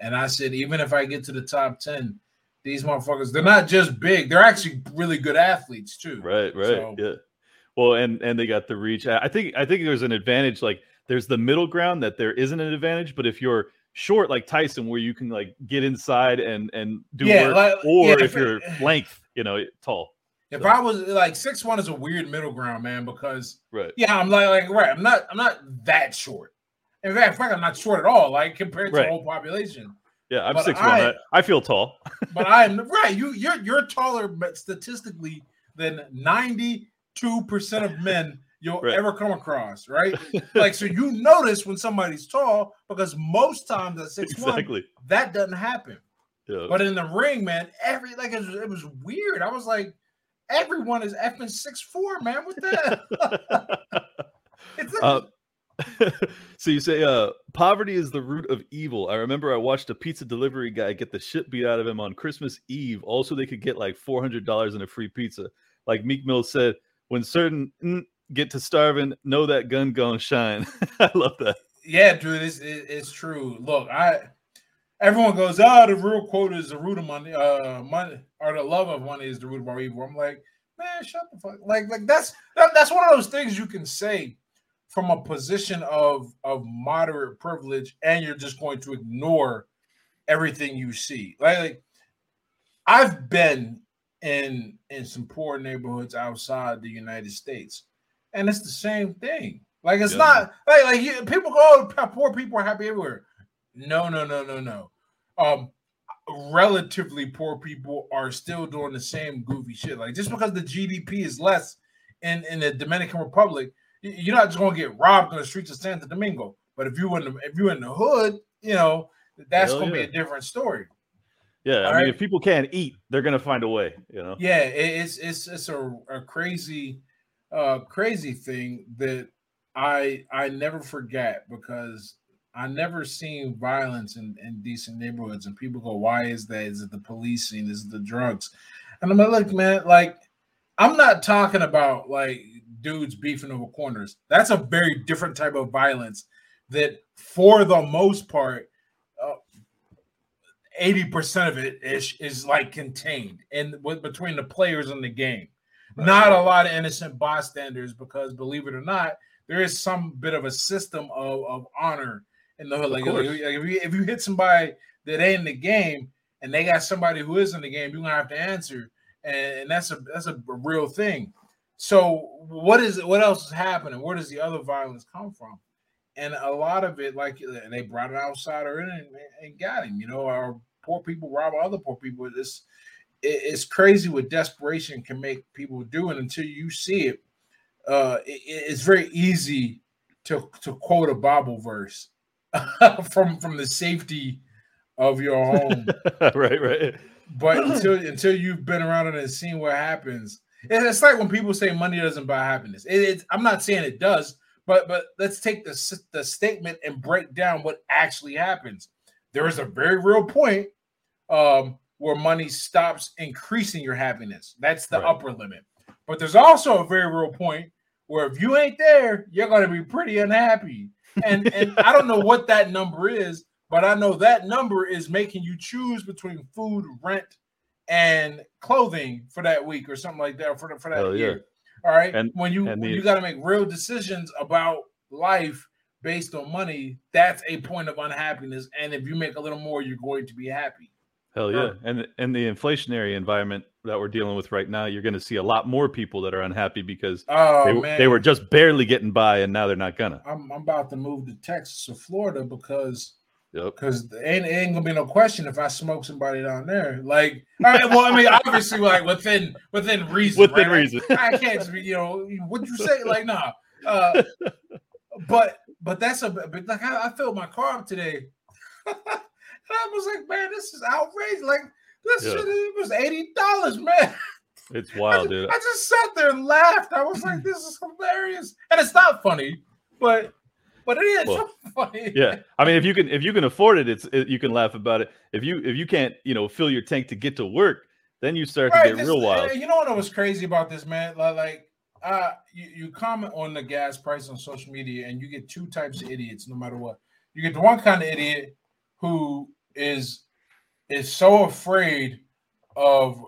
[SPEAKER 4] and I said even if I get to the top ten, these motherfuckers they're not just big; they're actually really good athletes too.
[SPEAKER 2] right, right.
[SPEAKER 4] So-
[SPEAKER 2] yeah. Well, and and they got the reach. I I think I think there's an advantage. Like there's the middle ground that there isn't an advantage, but if you're short like Tyson, where you can like get inside and and do
[SPEAKER 4] Yeah,
[SPEAKER 2] work,
[SPEAKER 4] like-
[SPEAKER 2] or
[SPEAKER 4] yeah,
[SPEAKER 2] if
[SPEAKER 4] if
[SPEAKER 2] you're length, you know, tall.
[SPEAKER 4] If
[SPEAKER 2] So-
[SPEAKER 4] I was like six one is a weird middle ground, man, because
[SPEAKER 2] Right.
[SPEAKER 4] yeah, I'm like like right, I'm not I'm not that short. In fact, in fact, I'm not short at all, like compared to
[SPEAKER 2] Right.
[SPEAKER 4] the whole population.
[SPEAKER 2] Yeah, I'm
[SPEAKER 4] But
[SPEAKER 2] six one.
[SPEAKER 4] I-
[SPEAKER 2] I, feel tall.
[SPEAKER 4] But I'm right. You you're you're taller, but statistically than 92 percent of men you'll
[SPEAKER 2] Right.
[SPEAKER 4] ever come across, right? like so, you notice when somebody's tall because most times at six one that doesn't happen.
[SPEAKER 2] Yeah.
[SPEAKER 4] But in the ring, man, every like it was, it was weird. I was like, everyone is effing six four, man. What the? it's like,
[SPEAKER 2] Uh, so you say uh poverty is the root of evil. I remember I watched a pizza delivery guy get the shit beat out of him on Christmas Eve. Also, they could get like four hundred dollars in a free pizza. Like Meek Mill said, when certain get to starving, know that gun gonna shine. I love that.
[SPEAKER 4] yeah, dude, it's it's true. Look, I everyone goes, oh, the real quote is the root of money, uh, money or the love of money is the root of our evil. I'm like, man, shut the fuck. Like, like that's that, that's one of those things you can say from a position of of moderate privilege, and you're just going to ignore everything you see. Like, like I've been in in some poor neighborhoods outside the United States, and it's the same thing. Like it's
[SPEAKER 2] Yeah.
[SPEAKER 4] not like like you, people go, oh, poor people are happy everywhere. No, no, no, no, no. Um, relatively poor people are still doing the same goofy shit. Like just because the GDP is less in in the Dominican Republic, you're not just gonna get robbed on the streets of Santo Domingo. But if you in the if you were in the hood, you know that's
[SPEAKER 2] Hell
[SPEAKER 4] gonna be a different story.
[SPEAKER 2] Yeah, I
[SPEAKER 4] All
[SPEAKER 2] mean,
[SPEAKER 4] right.
[SPEAKER 2] if people can't eat, they're gonna find a way. You know.
[SPEAKER 4] Yeah, it's it's it's a, a crazy, uh, crazy thing that I I never forget because I never seen violence in, in decent neighborhoods, and people go, "Why is that? Is it the policing? Is it the drugs?" And I'm like, "Look, man, like I'm not talking about like dudes beefing over corners. That's a very different type of violence that, for the most part." uh, 80% of it is, is like contained and with between the players in the game. Not a lot of innocent bystanders because believe it or not, there is some bit of a system of, of honor in the hood. Like, like, if, you, if you hit somebody that ain't in the game and they got somebody who is in the game, you're gonna have to answer. And, and that's a that's a real thing. So what is what else is happening? Where does the other violence come from? and a lot of it, like they brought an outsider in and, and got him. You know, our poor people rob other poor people. It's it's crazy what desperation can make people do, and until you see it, uh, it, it's very easy to to quote a Bible verse from from the safety of your home.
[SPEAKER 2] right, right.
[SPEAKER 4] But until until you've been around it and seen what happens, it- it's like when people say money doesn't buy happiness. It, it's, I'm not saying it does, but but let's take the the statement and break down what actually happens. There is a very real point um, where money stops increasing your happiness. That's the
[SPEAKER 2] Right.
[SPEAKER 4] upper limit. But there's also a very real point where if you ain't there, you're going to be pretty unhappy. And and I don't know what that number is, but I know that number is making you choose between food, rent, and clothing for that week or something like that for, for that
[SPEAKER 2] Hell yeah.
[SPEAKER 4] year. All right.
[SPEAKER 2] And-
[SPEAKER 4] when you
[SPEAKER 2] and the-
[SPEAKER 4] you got to make real decisions about life based on money, that's a point of unhappiness. And if you make a little more, you're going to be happy.
[SPEAKER 2] Hell yeah. And and the inflationary environment that we're dealing with right now, you're going to see a lot more people that are unhappy because
[SPEAKER 4] Oh
[SPEAKER 2] they, they were just barely getting by, and now they're not gonna.
[SPEAKER 4] I'm, I'm about to move to Texas or Florida because
[SPEAKER 2] Yep.
[SPEAKER 4] because ain't ain't gonna be no question if I smoke somebody down there. Like, I mean, well, I mean, obviously, like within within reason,
[SPEAKER 2] Within
[SPEAKER 4] right?
[SPEAKER 2] reason.
[SPEAKER 4] I can't, be, you know, what you say? Like, nah. Uh, but but that's a but like I, I filled my car up today, and I was like, man, this is outrageous. Like, this
[SPEAKER 2] Yeah.
[SPEAKER 4] shit was eighty dollars, man.
[SPEAKER 2] It's
[SPEAKER 4] I
[SPEAKER 2] wild,
[SPEAKER 4] just,
[SPEAKER 2] dude.
[SPEAKER 4] I just sat there and laughed. I was like, this is hilarious, and it's not funny, but but it is
[SPEAKER 2] Well,
[SPEAKER 4] funny.
[SPEAKER 2] Yeah, I mean, if you can if you can afford it, it's it, you can laugh about it. If you if you can't, you know, fill your tank to get to work, then you start
[SPEAKER 4] Right,
[SPEAKER 2] to get
[SPEAKER 4] this-
[SPEAKER 2] real wild.
[SPEAKER 4] You know what was crazy about this, man? Like, like uh, you, you comment on the gas price on social media, and you get two types of idiots, no matter what. You get the one kind of idiot who is is so afraid of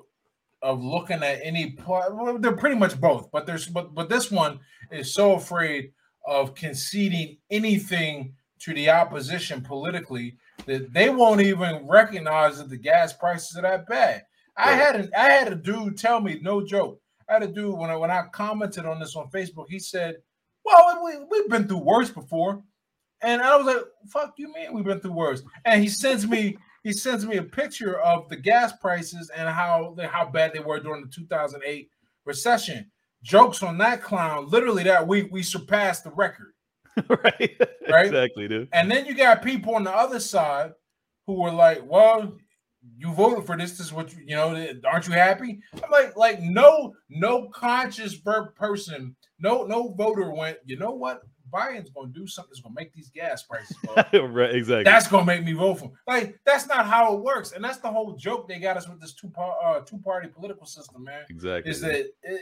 [SPEAKER 4] of looking at any pl- well, they're pretty much both but there's but but this one is so afraid of conceding anything to the opposition politically that they won't even recognize that the gas prices are that bad. I
[SPEAKER 2] Right.
[SPEAKER 4] had a, i had a dude tell me no joke i had a dude when i when i commented on this on facebook he said well we, we've been through worse before. And i was like fuck you mean we've been through worse? And he sends me he sends me a picture of the gas prices and how they, how bad they were during the 2008 recession. Jokes on that clown. Literally that week we surpassed the record.
[SPEAKER 2] right?
[SPEAKER 4] Right?
[SPEAKER 2] Exactly, dude.
[SPEAKER 4] And then you got people on the other side who were like, "Well, you voted for this. This is what you, you know. Aren't you happy?" I'm like, like no, no conscious person, no, no voter went. You know what? Biden's going to do something that's going to make these gas prices go up.
[SPEAKER 2] right, exactly.
[SPEAKER 4] That's gonna make me vote for him. Like that's not how it works, and that's the whole joke they got us with this two part uh, two party political system, man.
[SPEAKER 2] exactly.
[SPEAKER 4] Is that it, it,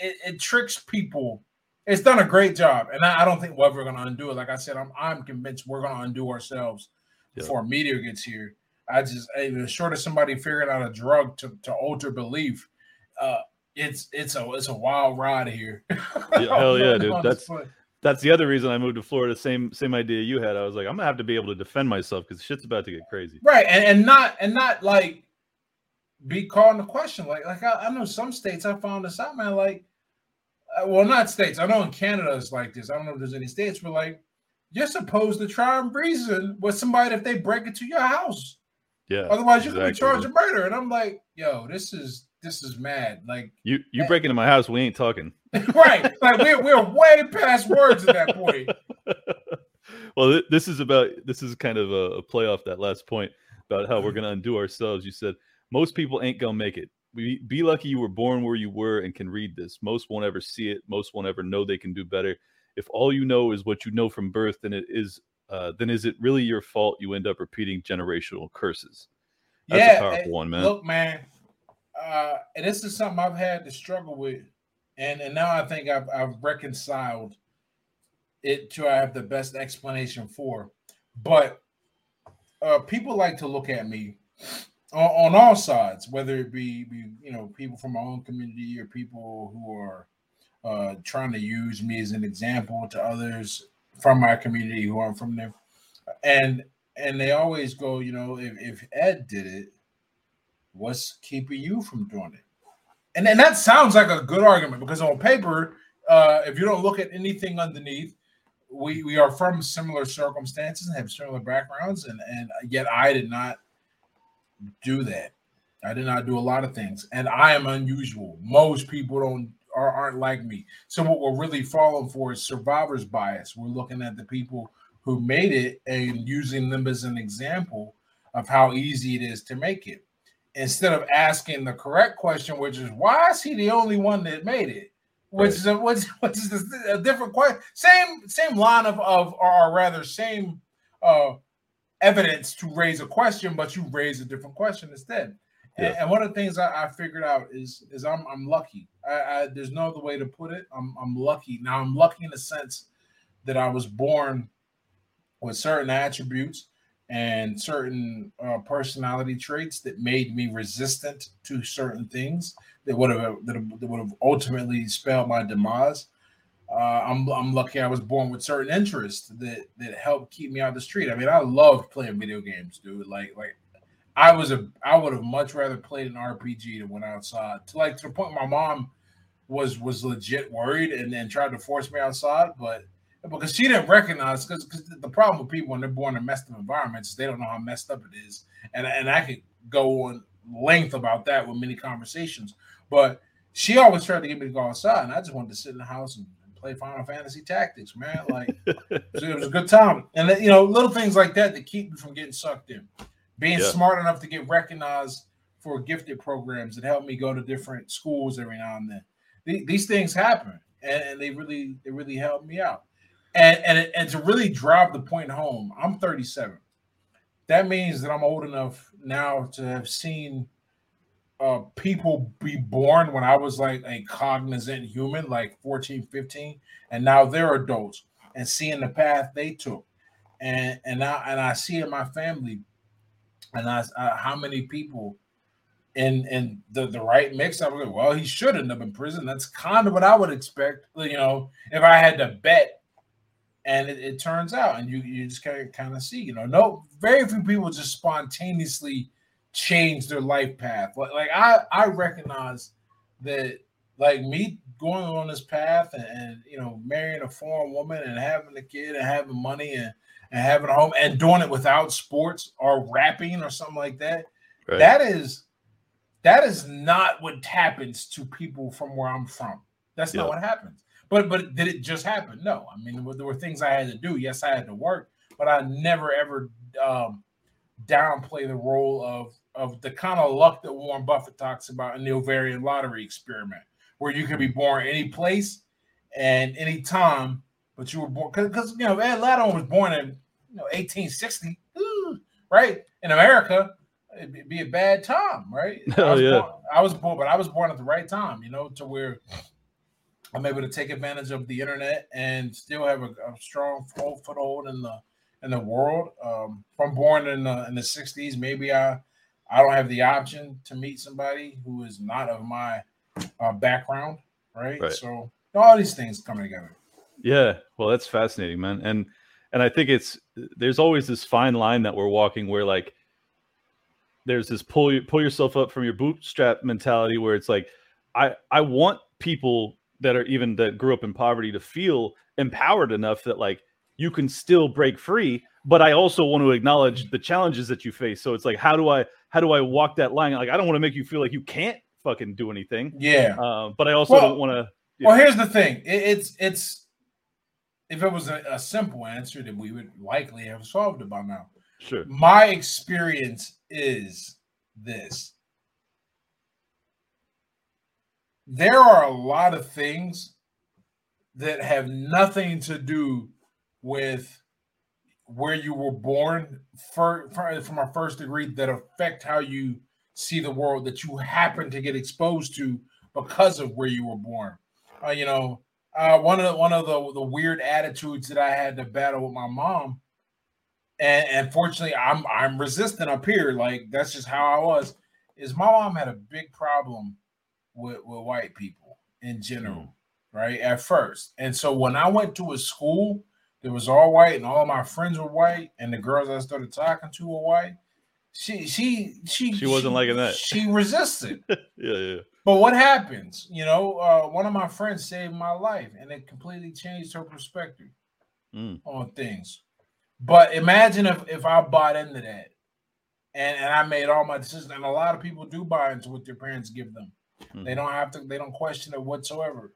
[SPEAKER 4] it, it tricks people. It's done a great job, and I, I don't think we're ever gonna undo it. Like I said, I'm I'm convinced we're gonna undo ourselves
[SPEAKER 2] Yeah.
[SPEAKER 4] before media gets here. I just even short of somebody figuring out a drug to, to alter belief, uh, it's it's a it's a wild ride here.
[SPEAKER 2] Yeah, hell yeah, dude. That's-. That's the other reason I moved to Florida. Same same idea you had. I was like, I'm gonna have to be able to defend myself because shit's about to get crazy.
[SPEAKER 4] right and, and not and not like be calling the question like like I, I know some states i found this out man like uh, well not states i know in canada it's like this i don't know if there's any states where like you're supposed to try and reason with somebody if they break into your house
[SPEAKER 2] Yeah.
[SPEAKER 4] otherwise you could be charged of murder and i'm like yo this is this is mad like
[SPEAKER 2] You you eh. break into my house, we ain't talking.
[SPEAKER 4] right like we're, we're way past words at that point
[SPEAKER 2] well, th- this is about this is kind of a, a play off that last point about how we're gonna undo ourselves. You said most people ain't gonna make it. We be lucky you were born where you were and can read this. Most won't ever see it. Most won't ever know they can do better. If all you know is what you know from birth, then it is uh, then is it really your fault you end up repeating generational curses? That's
[SPEAKER 4] yeah
[SPEAKER 2] a powerful
[SPEAKER 4] and
[SPEAKER 2] one, man.
[SPEAKER 4] look man uh and this is something i've had to struggle with and and now i think i've, I've reconciled it to i have the best explanation for but uh people like to look at me on, on all sides whether it be, be you know people from my own community or people who are uh trying to use me as an example to others from my community who aren't from there and and they always go, you know, if, if Ed did it, what's keeping you from doing it? And then that sounds like a good argument because on paper, uh, if you don't look at anything underneath, we we are from similar circumstances and have similar backgrounds, and and yet I did not do that. I did not do a lot of things, and I am unusual. Most people don't are, aren't like me. So what we're really falling for is survivor's bias. We're looking at the people who made it and using them as an example of how easy it is to make it instead of asking the correct question which is why is he the only one that made it which is a, which, which is a different question same same line of of or rather same uh evidence to raise a question but you raise a different question instead
[SPEAKER 2] Yeah.
[SPEAKER 4] and one of the things I, I figured out is is i'm i'm lucky I, I there's no other way to put it i'm i'm lucky now i'm lucky in the sense that i was born with certain attributes and certain uh, personality traits that made me resistant to certain things that would have that, would have ultimately spelled my demise. Uh, I'm I'm lucky I was born with certain interests that that helped keep me out the street. I mean, I love playing video games, dude. Like like I was a I would have much rather played an RPG than went outside. To like to the point my mom was was legit worried and then tried to force me outside, but because she didn't recognize because the problem with people when they're born in messed up environments, they don't know how messed up it is. And and I could go on length about that with many conversations. But she always tried to get me to go outside, and I just wanted to sit in the house and, play Final Fantasy Tactics, man. Like it was a good time. And you know, little things like that that keep me from getting sucked in being yeah. smart enough to get recognized for gifted programs that help me go to different schools every now and then. These things happen, and, they really they really help me out. And and and to really drive the point home, I'm 37. That means that I'm old enough now to have seen uh, people be born when I was like a cognizant human, like 14, 15, and now they're adults and seeing the path they took. And and I and I see in my family and I, uh, how many people in in the, the right mix? I was like, well, he should end up in prison. That's kind of what I would expect, you know, if I had to bet. And it, it turns out, and you you just kind of kind of see, you know, no, very few people just spontaneously change their life path. Like, like I I recognize that like me going on this path and, and, you know marrying a foreign woman and having a kid and having money and and having a home and doing it without sports or rapping or something like that. Right. That is that is not what happens to people from where I'm from. That's yeah. not what happens. But but did it just happen? No. I mean, there were things I had to do. Yes, I had to work, but I never ever um, downplay the role of of the kind of luck that Warren Buffett talks about in the ovarian lottery experiment, where you could be born any place and any time but you were born because you know Ed Latimore was born in you know 1860, right? In America, it'd be a bad time, right?
[SPEAKER 2] Oh
[SPEAKER 4] I
[SPEAKER 2] yeah.
[SPEAKER 4] Born, I was born, but I was born at the right time, you know, to where I'm able to take advantage of the internet and still have a, a strong foothold in the in the world. Um, if I'm born in the in the 60s, maybe I I don't have the option to meet somebody who is not of my uh, background, right? right? So all these things come together.
[SPEAKER 2] Yeah, well, that's fascinating, man. And and I think it's there's always this fine line that we're walking where like there's this pull pull yourself up from your bootstrap mentality where it's like I I want people that are even that grew up in poverty to feel empowered enough that like you can still break free but i also want to acknowledge the challenges that you face. So it's like how do i how do i walk that line? Like i don't want to make you feel like you can't fucking do anything
[SPEAKER 4] yeah.
[SPEAKER 2] uh, but i also well, don't want to
[SPEAKER 4] well here's the thing. It, it's it's if it was a, a, simple answer, then we would likely have solved it by now.
[SPEAKER 2] Sure.
[SPEAKER 4] My experience is this. There are a lot of things that have nothing to do with where you were born for, for, from a first degree that affect how you see the world that you happen to get exposed to because of where you were born. Uh, you know, uh, one of the, one of the, the weird attitudes that I had to battle with my mom, and, and fortunately, I'm I'm resistant up here. Like that's just how I was. Is my mom had a big problem with with white people in general, mm. right? At first, and so when I went to a school that was all white and all my friends were white, and the girls I started talking to were white, she she she
[SPEAKER 2] she wasn't
[SPEAKER 4] she,
[SPEAKER 2] liking that.
[SPEAKER 4] She resisted.
[SPEAKER 2] yeah, yeah.
[SPEAKER 4] But what happens? You know, uh, one of my friends saved my life, and it completely changed her perspective mm. on things. But imagine if if I bought into that, and and I made all my decisions. And a lot of people do buy into what their parents give them. Mm. They don't have to. They don't question it whatsoever.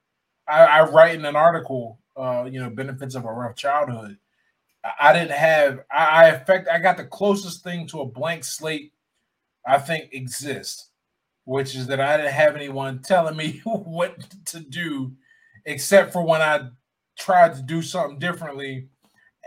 [SPEAKER 4] I, I write in an article, uh, you know, benefits of a rough childhood. I, I didn't have. I, I affect. I got the closest thing to a blank slate I think exists which is that I didn't have anyone telling me what to do, except for when I tried to do something differently.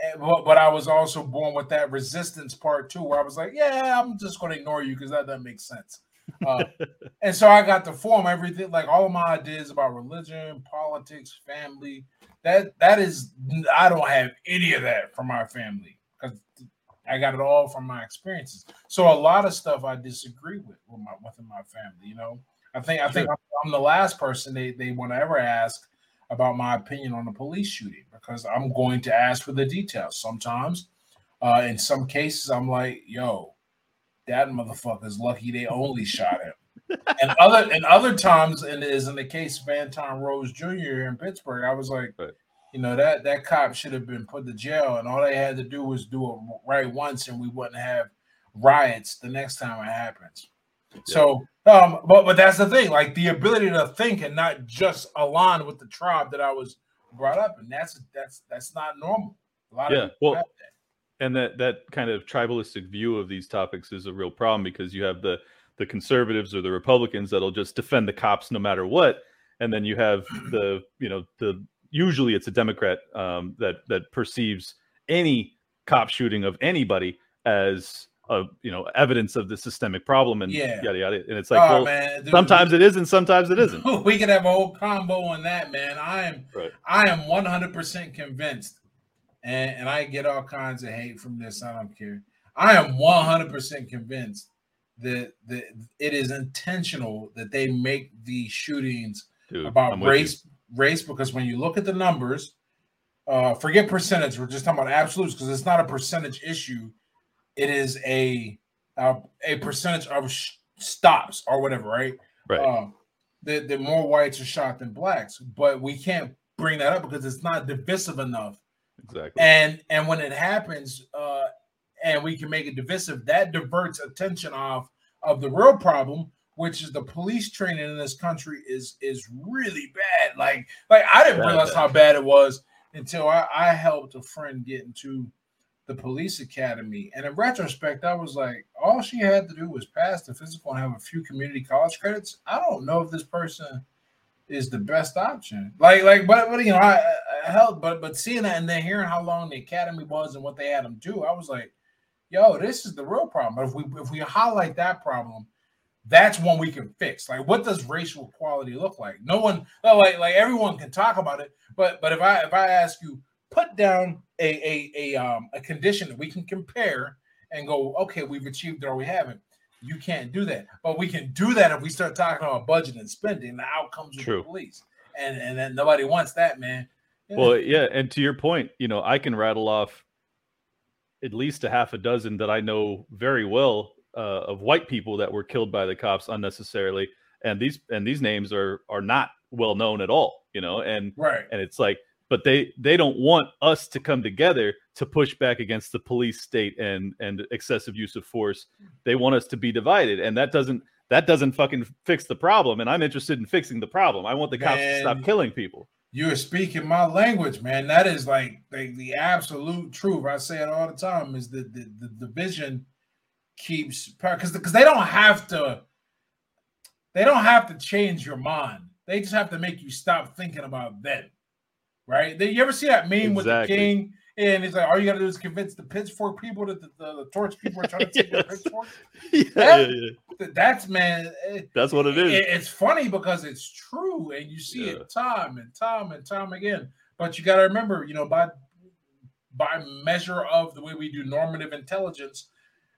[SPEAKER 4] Eh, but, but I was also born with that resistance part too, where I was like, yeah, I'm just going to ignore you because that doesn't make sense. Uh, and so I got to form everything, like all of my ideas about religion, politics, family. That that is, I don't have any of that from my family I got it all from my experiences. So a lot of stuff I disagree with with my within my family. You know, I think I think I'm the last person they they want to ever ask about my opinion on the police shooting because I'm going to ask for the details. Sometimes, uh, in some cases, I'm like, yo, that motherfucker's lucky they only shot him. and other and other times, and as in the case of Antwon Rose Jr. here in Pittsburgh, I was like. You know, that that cop should have been put to jail, and all they had to do was do it right once, and we wouldn't have riots the next time it happens. So, um, but but that's the thing, like the ability to think and not just align with the tribe that I was brought up, and that's that's that's not normal. A lot
[SPEAKER 2] Yeah,
[SPEAKER 4] of people
[SPEAKER 2] well, and that that kind of tribalistic view of these topics is a real problem because you have the the conservatives or the republicans that'll just defend the cops no matter what and then you have the you know the usually it's a democrat um, that that perceives any cop shooting of anybody as a you know evidence of the systemic problem and
[SPEAKER 4] Yeah.
[SPEAKER 2] yada yada and it's like
[SPEAKER 4] oh
[SPEAKER 2] well
[SPEAKER 4] man, dude,
[SPEAKER 2] sometimes it is and sometimes it isn't
[SPEAKER 4] we could have a whole combo on that, man. I am
[SPEAKER 2] Right.
[SPEAKER 4] I am 100% convinced, and, and I get all kinds of hate from this. I don't care. I am 100% convinced that, that it is intentional that they make these shootings
[SPEAKER 2] Dude,
[SPEAKER 4] about
[SPEAKER 2] I'm
[SPEAKER 4] race race because when you look at the numbers, uh, forget percentage. We're just talking about absolutes because it's not a percentage issue. It is a uh, a percentage of sh- stops or whatever, right?
[SPEAKER 2] right
[SPEAKER 4] um, that, that more whites are shot than blacks, but we can't bring that up because it's not divisive enough.
[SPEAKER 2] exactly
[SPEAKER 4] And and when it happens, uh, and we can make it divisive, that diverts attention off of the real problem, which is the police training in this country is is really bad. Like like I didn't realize how bad it was until I, I helped a friend get into the police academy. And in retrospect, I was like, all she had to do was pass the physical and have a few community college credits. I don't know if this person is the best option. Like, like, but, but you know, I, I helped, but, but seeing that and then hearing how long the academy was and what they had them do, I was like, yo, this is the real problem. But if we if we highlight that problem, that's one we can fix. Like, what does racial equality look like? No one, like, like everyone can talk about it, but but if I if I ask you, put down a a a um a condition that we can compare and go, okay, we've achieved it or we haven't. You can't do that, but we can do that if we start talking about budget and spending, the outcomes of the police, and and then nobody wants that, man. Yeah.
[SPEAKER 2] Well, yeah, and to your point, you know, I can rattle off at least a half a dozen that I know very well uh, of white people that were killed by the cops unnecessarily, and these and these names are are not well known at all, you know, and
[SPEAKER 4] right.
[SPEAKER 2] and it's like, but they they don't want us to come together to push back against the police state and and excessive use of force. They want us to be divided, and that doesn't that doesn't fucking fix the problem. And I'm interested in fixing the problem. I want the cops to stop killing people.
[SPEAKER 4] You are speaking my language, man. That is like, like the absolute truth. I say it all the time. Is that the, the division keeps because because they don't have to. They don't have to change your mind. They just have to make you stop thinking about them, right? They, you ever see that meme with the king? And he's like, all you got to do is convince the pitchfork people that the, the, the torch people are trying to take the
[SPEAKER 2] Yes.
[SPEAKER 4] pitchfork.
[SPEAKER 2] yeah,
[SPEAKER 4] Yeah.
[SPEAKER 2] yeah, yeah.
[SPEAKER 4] That's man. eh,
[SPEAKER 2] That's what it is.
[SPEAKER 4] it- it's funny because it's true and you see it time and time and time again but you got to remember you know by by measure of the way we do normative intelligence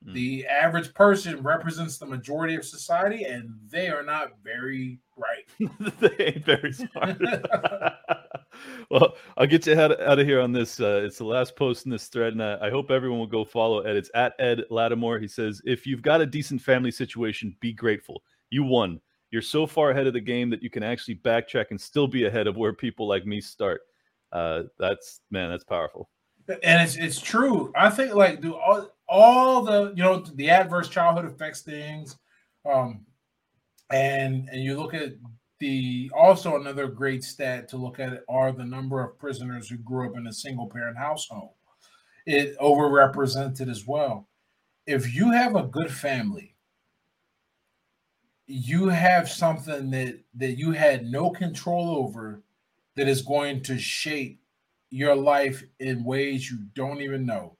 [SPEAKER 2] Mm.
[SPEAKER 4] the average person represents the majority of society and they are not very bright
[SPEAKER 2] they ain't very smart. well, I'll get you out, out of here on this. Uh, it's the last post in this thread, and I, I hope everyone will go follow Ed. It's at Ed Latimore. He says, "If you've got a decent family situation, be grateful. You won. You're so far ahead of the game that you can actually backtrack and still be ahead of where people like me start. Uh, that's man, that's powerful.
[SPEAKER 4] And it's it's true. I think like do all, all the you know the adverse childhood affects things. Um and and you look at the also another great stat to look at are the number of prisoners who grew up in a single parent household. It overrepresented as well. If you have a good family you have something that that you had no control over that is going to shape your life in ways you don't even know.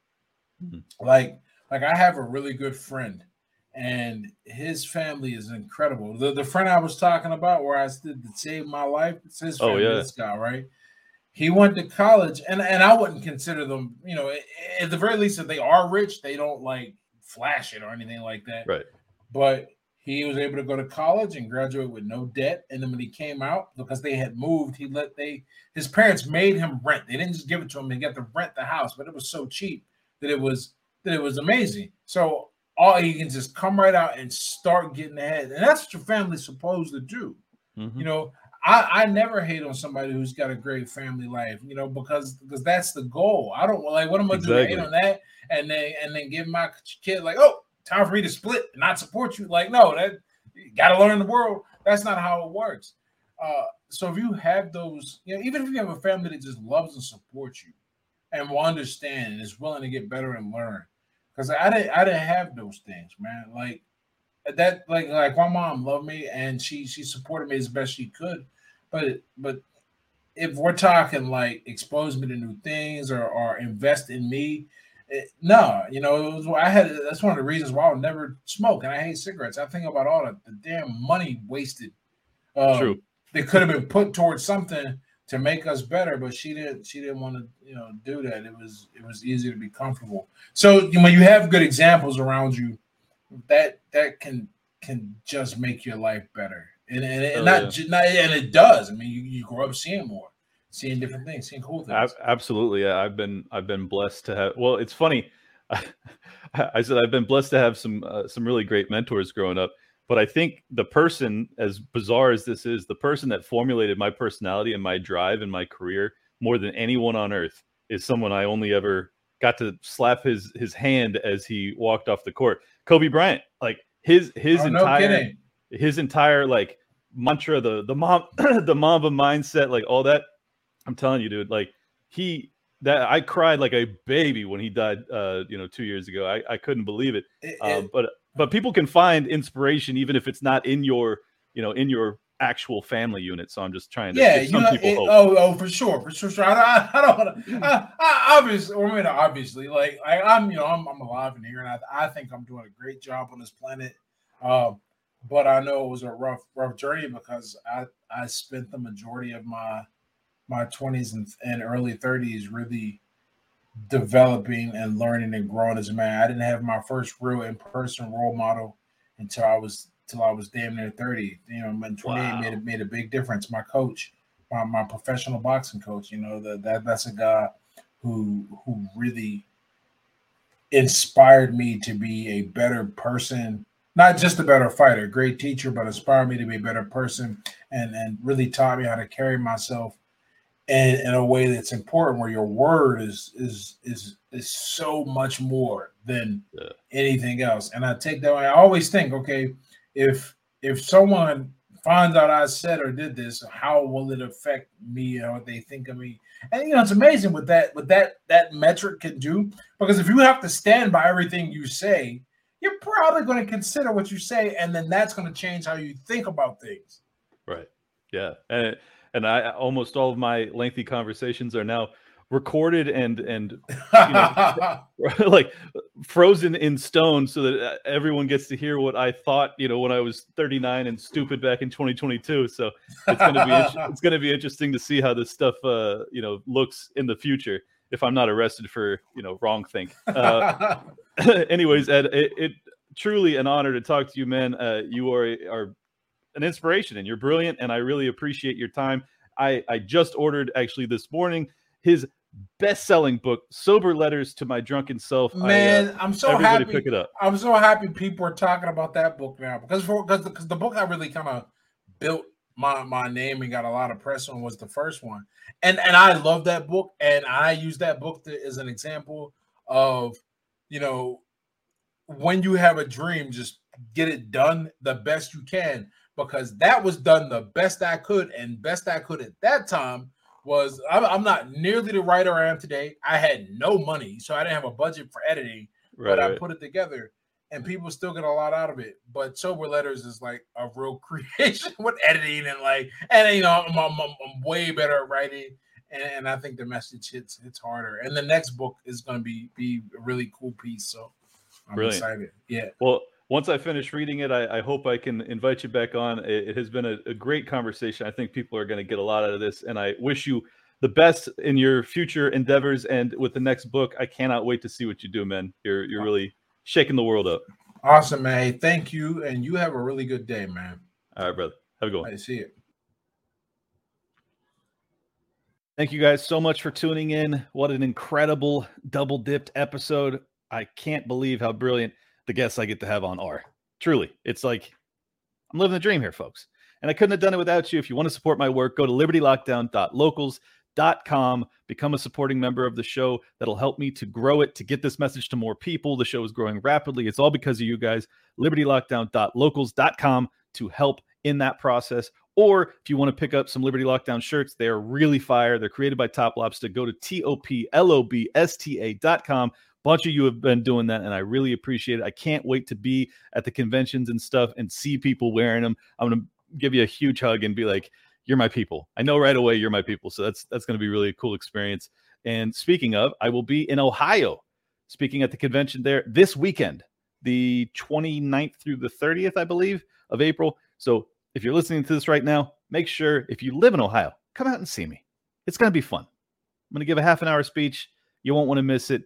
[SPEAKER 2] Mhm.
[SPEAKER 4] Like, like I have a really good friend, and his family is incredible. The, the friend I was talking about, where I did to save my life, it's his
[SPEAKER 2] Oh, yeah.
[SPEAKER 4] This guy, right? He went to college, and and I wouldn't consider them, you know, at the very least, if they are rich, they don't like flash it or anything like that.
[SPEAKER 2] Right.
[SPEAKER 4] But he was able to go to college and graduate with no debt. And then when he came out, because they had moved, he let they his parents made him rent. They didn't just give it to him; they got to rent the house, but it was so cheap that it was that it was amazing. So all you can just come right out and start getting ahead. And that's what your family's supposed to do.
[SPEAKER 2] Mhm.
[SPEAKER 4] You know, I, I never hate on somebody who's got a great family life, you know, because because that's the goal. I don't like what am I
[SPEAKER 2] Exactly.
[SPEAKER 4] hate on that and then and then give my kid like, oh, time for me to split and not support you. Like, no, that you gotta learn the world. That's not how it works. Uh, so if you have those, you know, even if you have a family that just loves and supports you and will understand and is willing to get better and learn. Because I didn't I didn't have those things, man. Like that, like like my mom loved me and she she supported me as best she could. But but if we're talking like expose me to new things or or invest in me, it, no, you know, it was, I had that's one of the reasons why I would never smoke and I hate cigarettes. I think about all the, the damn money wasted. Um,
[SPEAKER 2] True.
[SPEAKER 4] That could have been put towards something to make us better, but she didn't. She didn't want to, you know, do that. It was it was easy to be comfortable. So when you have good examples around you, that that can can just make your life better, and and, and
[SPEAKER 2] Oh,
[SPEAKER 4] not,
[SPEAKER 2] yeah.
[SPEAKER 4] not and it does. I mean, you, you grow up seeing more, seeing different things, seeing cool things.
[SPEAKER 2] Ab- absolutely yeah i've been i've been blessed to have well it's funny i said i've been blessed to have some uh, some really great mentors growing up but i think the person as bizarre as this is the person that formulated my personality and my drive and my career more than anyone on earth is someone i only ever got to slap his his hand as he walked off the court kobe bryant like his his
[SPEAKER 4] Oh,
[SPEAKER 2] entire
[SPEAKER 4] kidding.
[SPEAKER 2] his entire like mantra the the mom the mamba mindset like all that i'm telling you dude like he that i cried like a baby when he died uh you know two years ago i, I couldn't believe it
[SPEAKER 4] It- it-
[SPEAKER 2] but but people can find inspiration even if it's not in your you know in your actual family unit so i'm just trying to
[SPEAKER 4] yeah,
[SPEAKER 2] some
[SPEAKER 4] know,
[SPEAKER 2] people
[SPEAKER 4] it-
[SPEAKER 2] hope
[SPEAKER 4] oh, oh, for sure, for sure, sure. I, I, I don't want to. I, I, obviously, I mean, obviously, like I, I'm, you know, I'm, I'm alive and here, and I, I think I'm doing a great job on this planet. Um, but I know it was a rough, rough journey because I, I spent the majority of my, my 20s and, and early 30s really developing and learning and growing as a man. I didn't have my first real in-person role model until I was till I was damn near 30. You know, and 28
[SPEAKER 2] Wow.
[SPEAKER 4] made it made a big difference. My coach, my, my professional boxing coach, you know, that, that that's a guy who who really inspired me to be a better person, not just a better fighter, great teacher, but inspired me to be a better person and and really taught me how to carry myself in, in a way that's important where your word is is is is so much more than
[SPEAKER 2] Yeah.
[SPEAKER 4] anything else. And I take that. I always think, okay, if if someone finds out I said or did this, how will it affect me and what they think of me? And you know, it's amazing what that what that that metric can do. Because if you have to stand by everything you say, you're probably going to consider what you say, and then that's going to change how you think about things.
[SPEAKER 2] Right. Yeah. And and I almost all of my lengthy conversations are now recorded and and like frozen in stone so that uh, everyone gets to hear what I thought, you know, when I was 39 and stupid back in 2022. So it's going to be it's going to be interesting to see how this stuff uh, you know, looks in the future if I'm not arrested for, you know, wrong think. Uh anyways, Ed, it, it truly an honor to talk to you, man. Uh, you are are an inspiration, and you're brilliant, and I really appreciate your time. I I just ordered actually this morning his best-selling book, "Sober Letters to My Drunken Self." I, uh,
[SPEAKER 4] Man, I'm so
[SPEAKER 2] everybody
[SPEAKER 4] happy.
[SPEAKER 2] pick it up.
[SPEAKER 4] I'm so happy people are talking about that book now because for because the, the book I really kind of built my my name and got a lot of press on was the first one, and and I love that book and I use that book to, as an example of you know when you have a dream, just get it done the best you can because that was done the best I could and best I could at that time was I'm, I'm not nearly the writer I am today. I had no money, so I didn't have a budget for editing
[SPEAKER 2] Right,
[SPEAKER 4] but I
[SPEAKER 2] right.
[SPEAKER 4] put it together and people still get a lot out of it. But sober letters is like a real creation with editing and like, and you know, I'm, I'm, I'm, way better at writing, and, and I think the message hits hits harder. And the next book is going to be be a really cool piece. So I'm
[SPEAKER 2] Brilliant.
[SPEAKER 4] excited. Yeah.
[SPEAKER 2] Well, once I finish reading it, I, I hope I can invite you back on. It, it has been a, a great conversation. I think people are going to get a lot out of this, and I wish you the best in your future endeavors and with the next book. I cannot wait to see what you do, man. You're you're really shaking the world up.
[SPEAKER 4] Awesome, man. Thank you, and you have a really good day, man.
[SPEAKER 2] All right, brother. Have a good one.
[SPEAKER 4] I see it.
[SPEAKER 2] Thank you guys so much for tuning in. What an incredible double dipped episode. I can't believe how brilliant the guests I get to have on are. Truly, it's like I'm living the dream here, folks. And I couldn't have done it without you. If you want to support my work, go to libertylockdown.locals.com, become a supporting member of the show. That'll help me to grow it, to get this message to more people. The show is growing rapidly. It's all because of you guys. libertylockdown.locals.com to help in that process. Or if you want to pick up some Liberty Lockdown shirts, they are really fire. They're created by Top Lobster. Go to T O P L O B S T A.com bunch of you have been doing that and i really appreciate it. I can't wait to be at the conventions and stuff and see people wearing them i'm to give you a huge hug and be like you're my people. I know right away you're my people so that's that's to be really a cool experience. And speaking of i will be in ohio speaking at the convention there this weekend the 29th through the 30th i believe of april. So if you're listening to this right now make sure if you live in ohio come out and see me. It's going to be fun. I'm going to give a half an hour speech. You won't want to miss it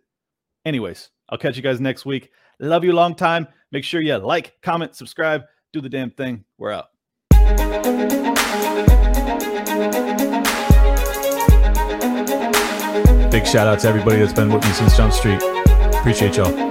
[SPEAKER 2] Anyways, I'll catch you guys next week. Love you long time. Make sure you like, comment, subscribe, do the damn thing. We're out.
[SPEAKER 1] Big shout out to everybody that's been with me since Jump Street. Appreciate y'all.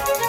[SPEAKER 1] Bye.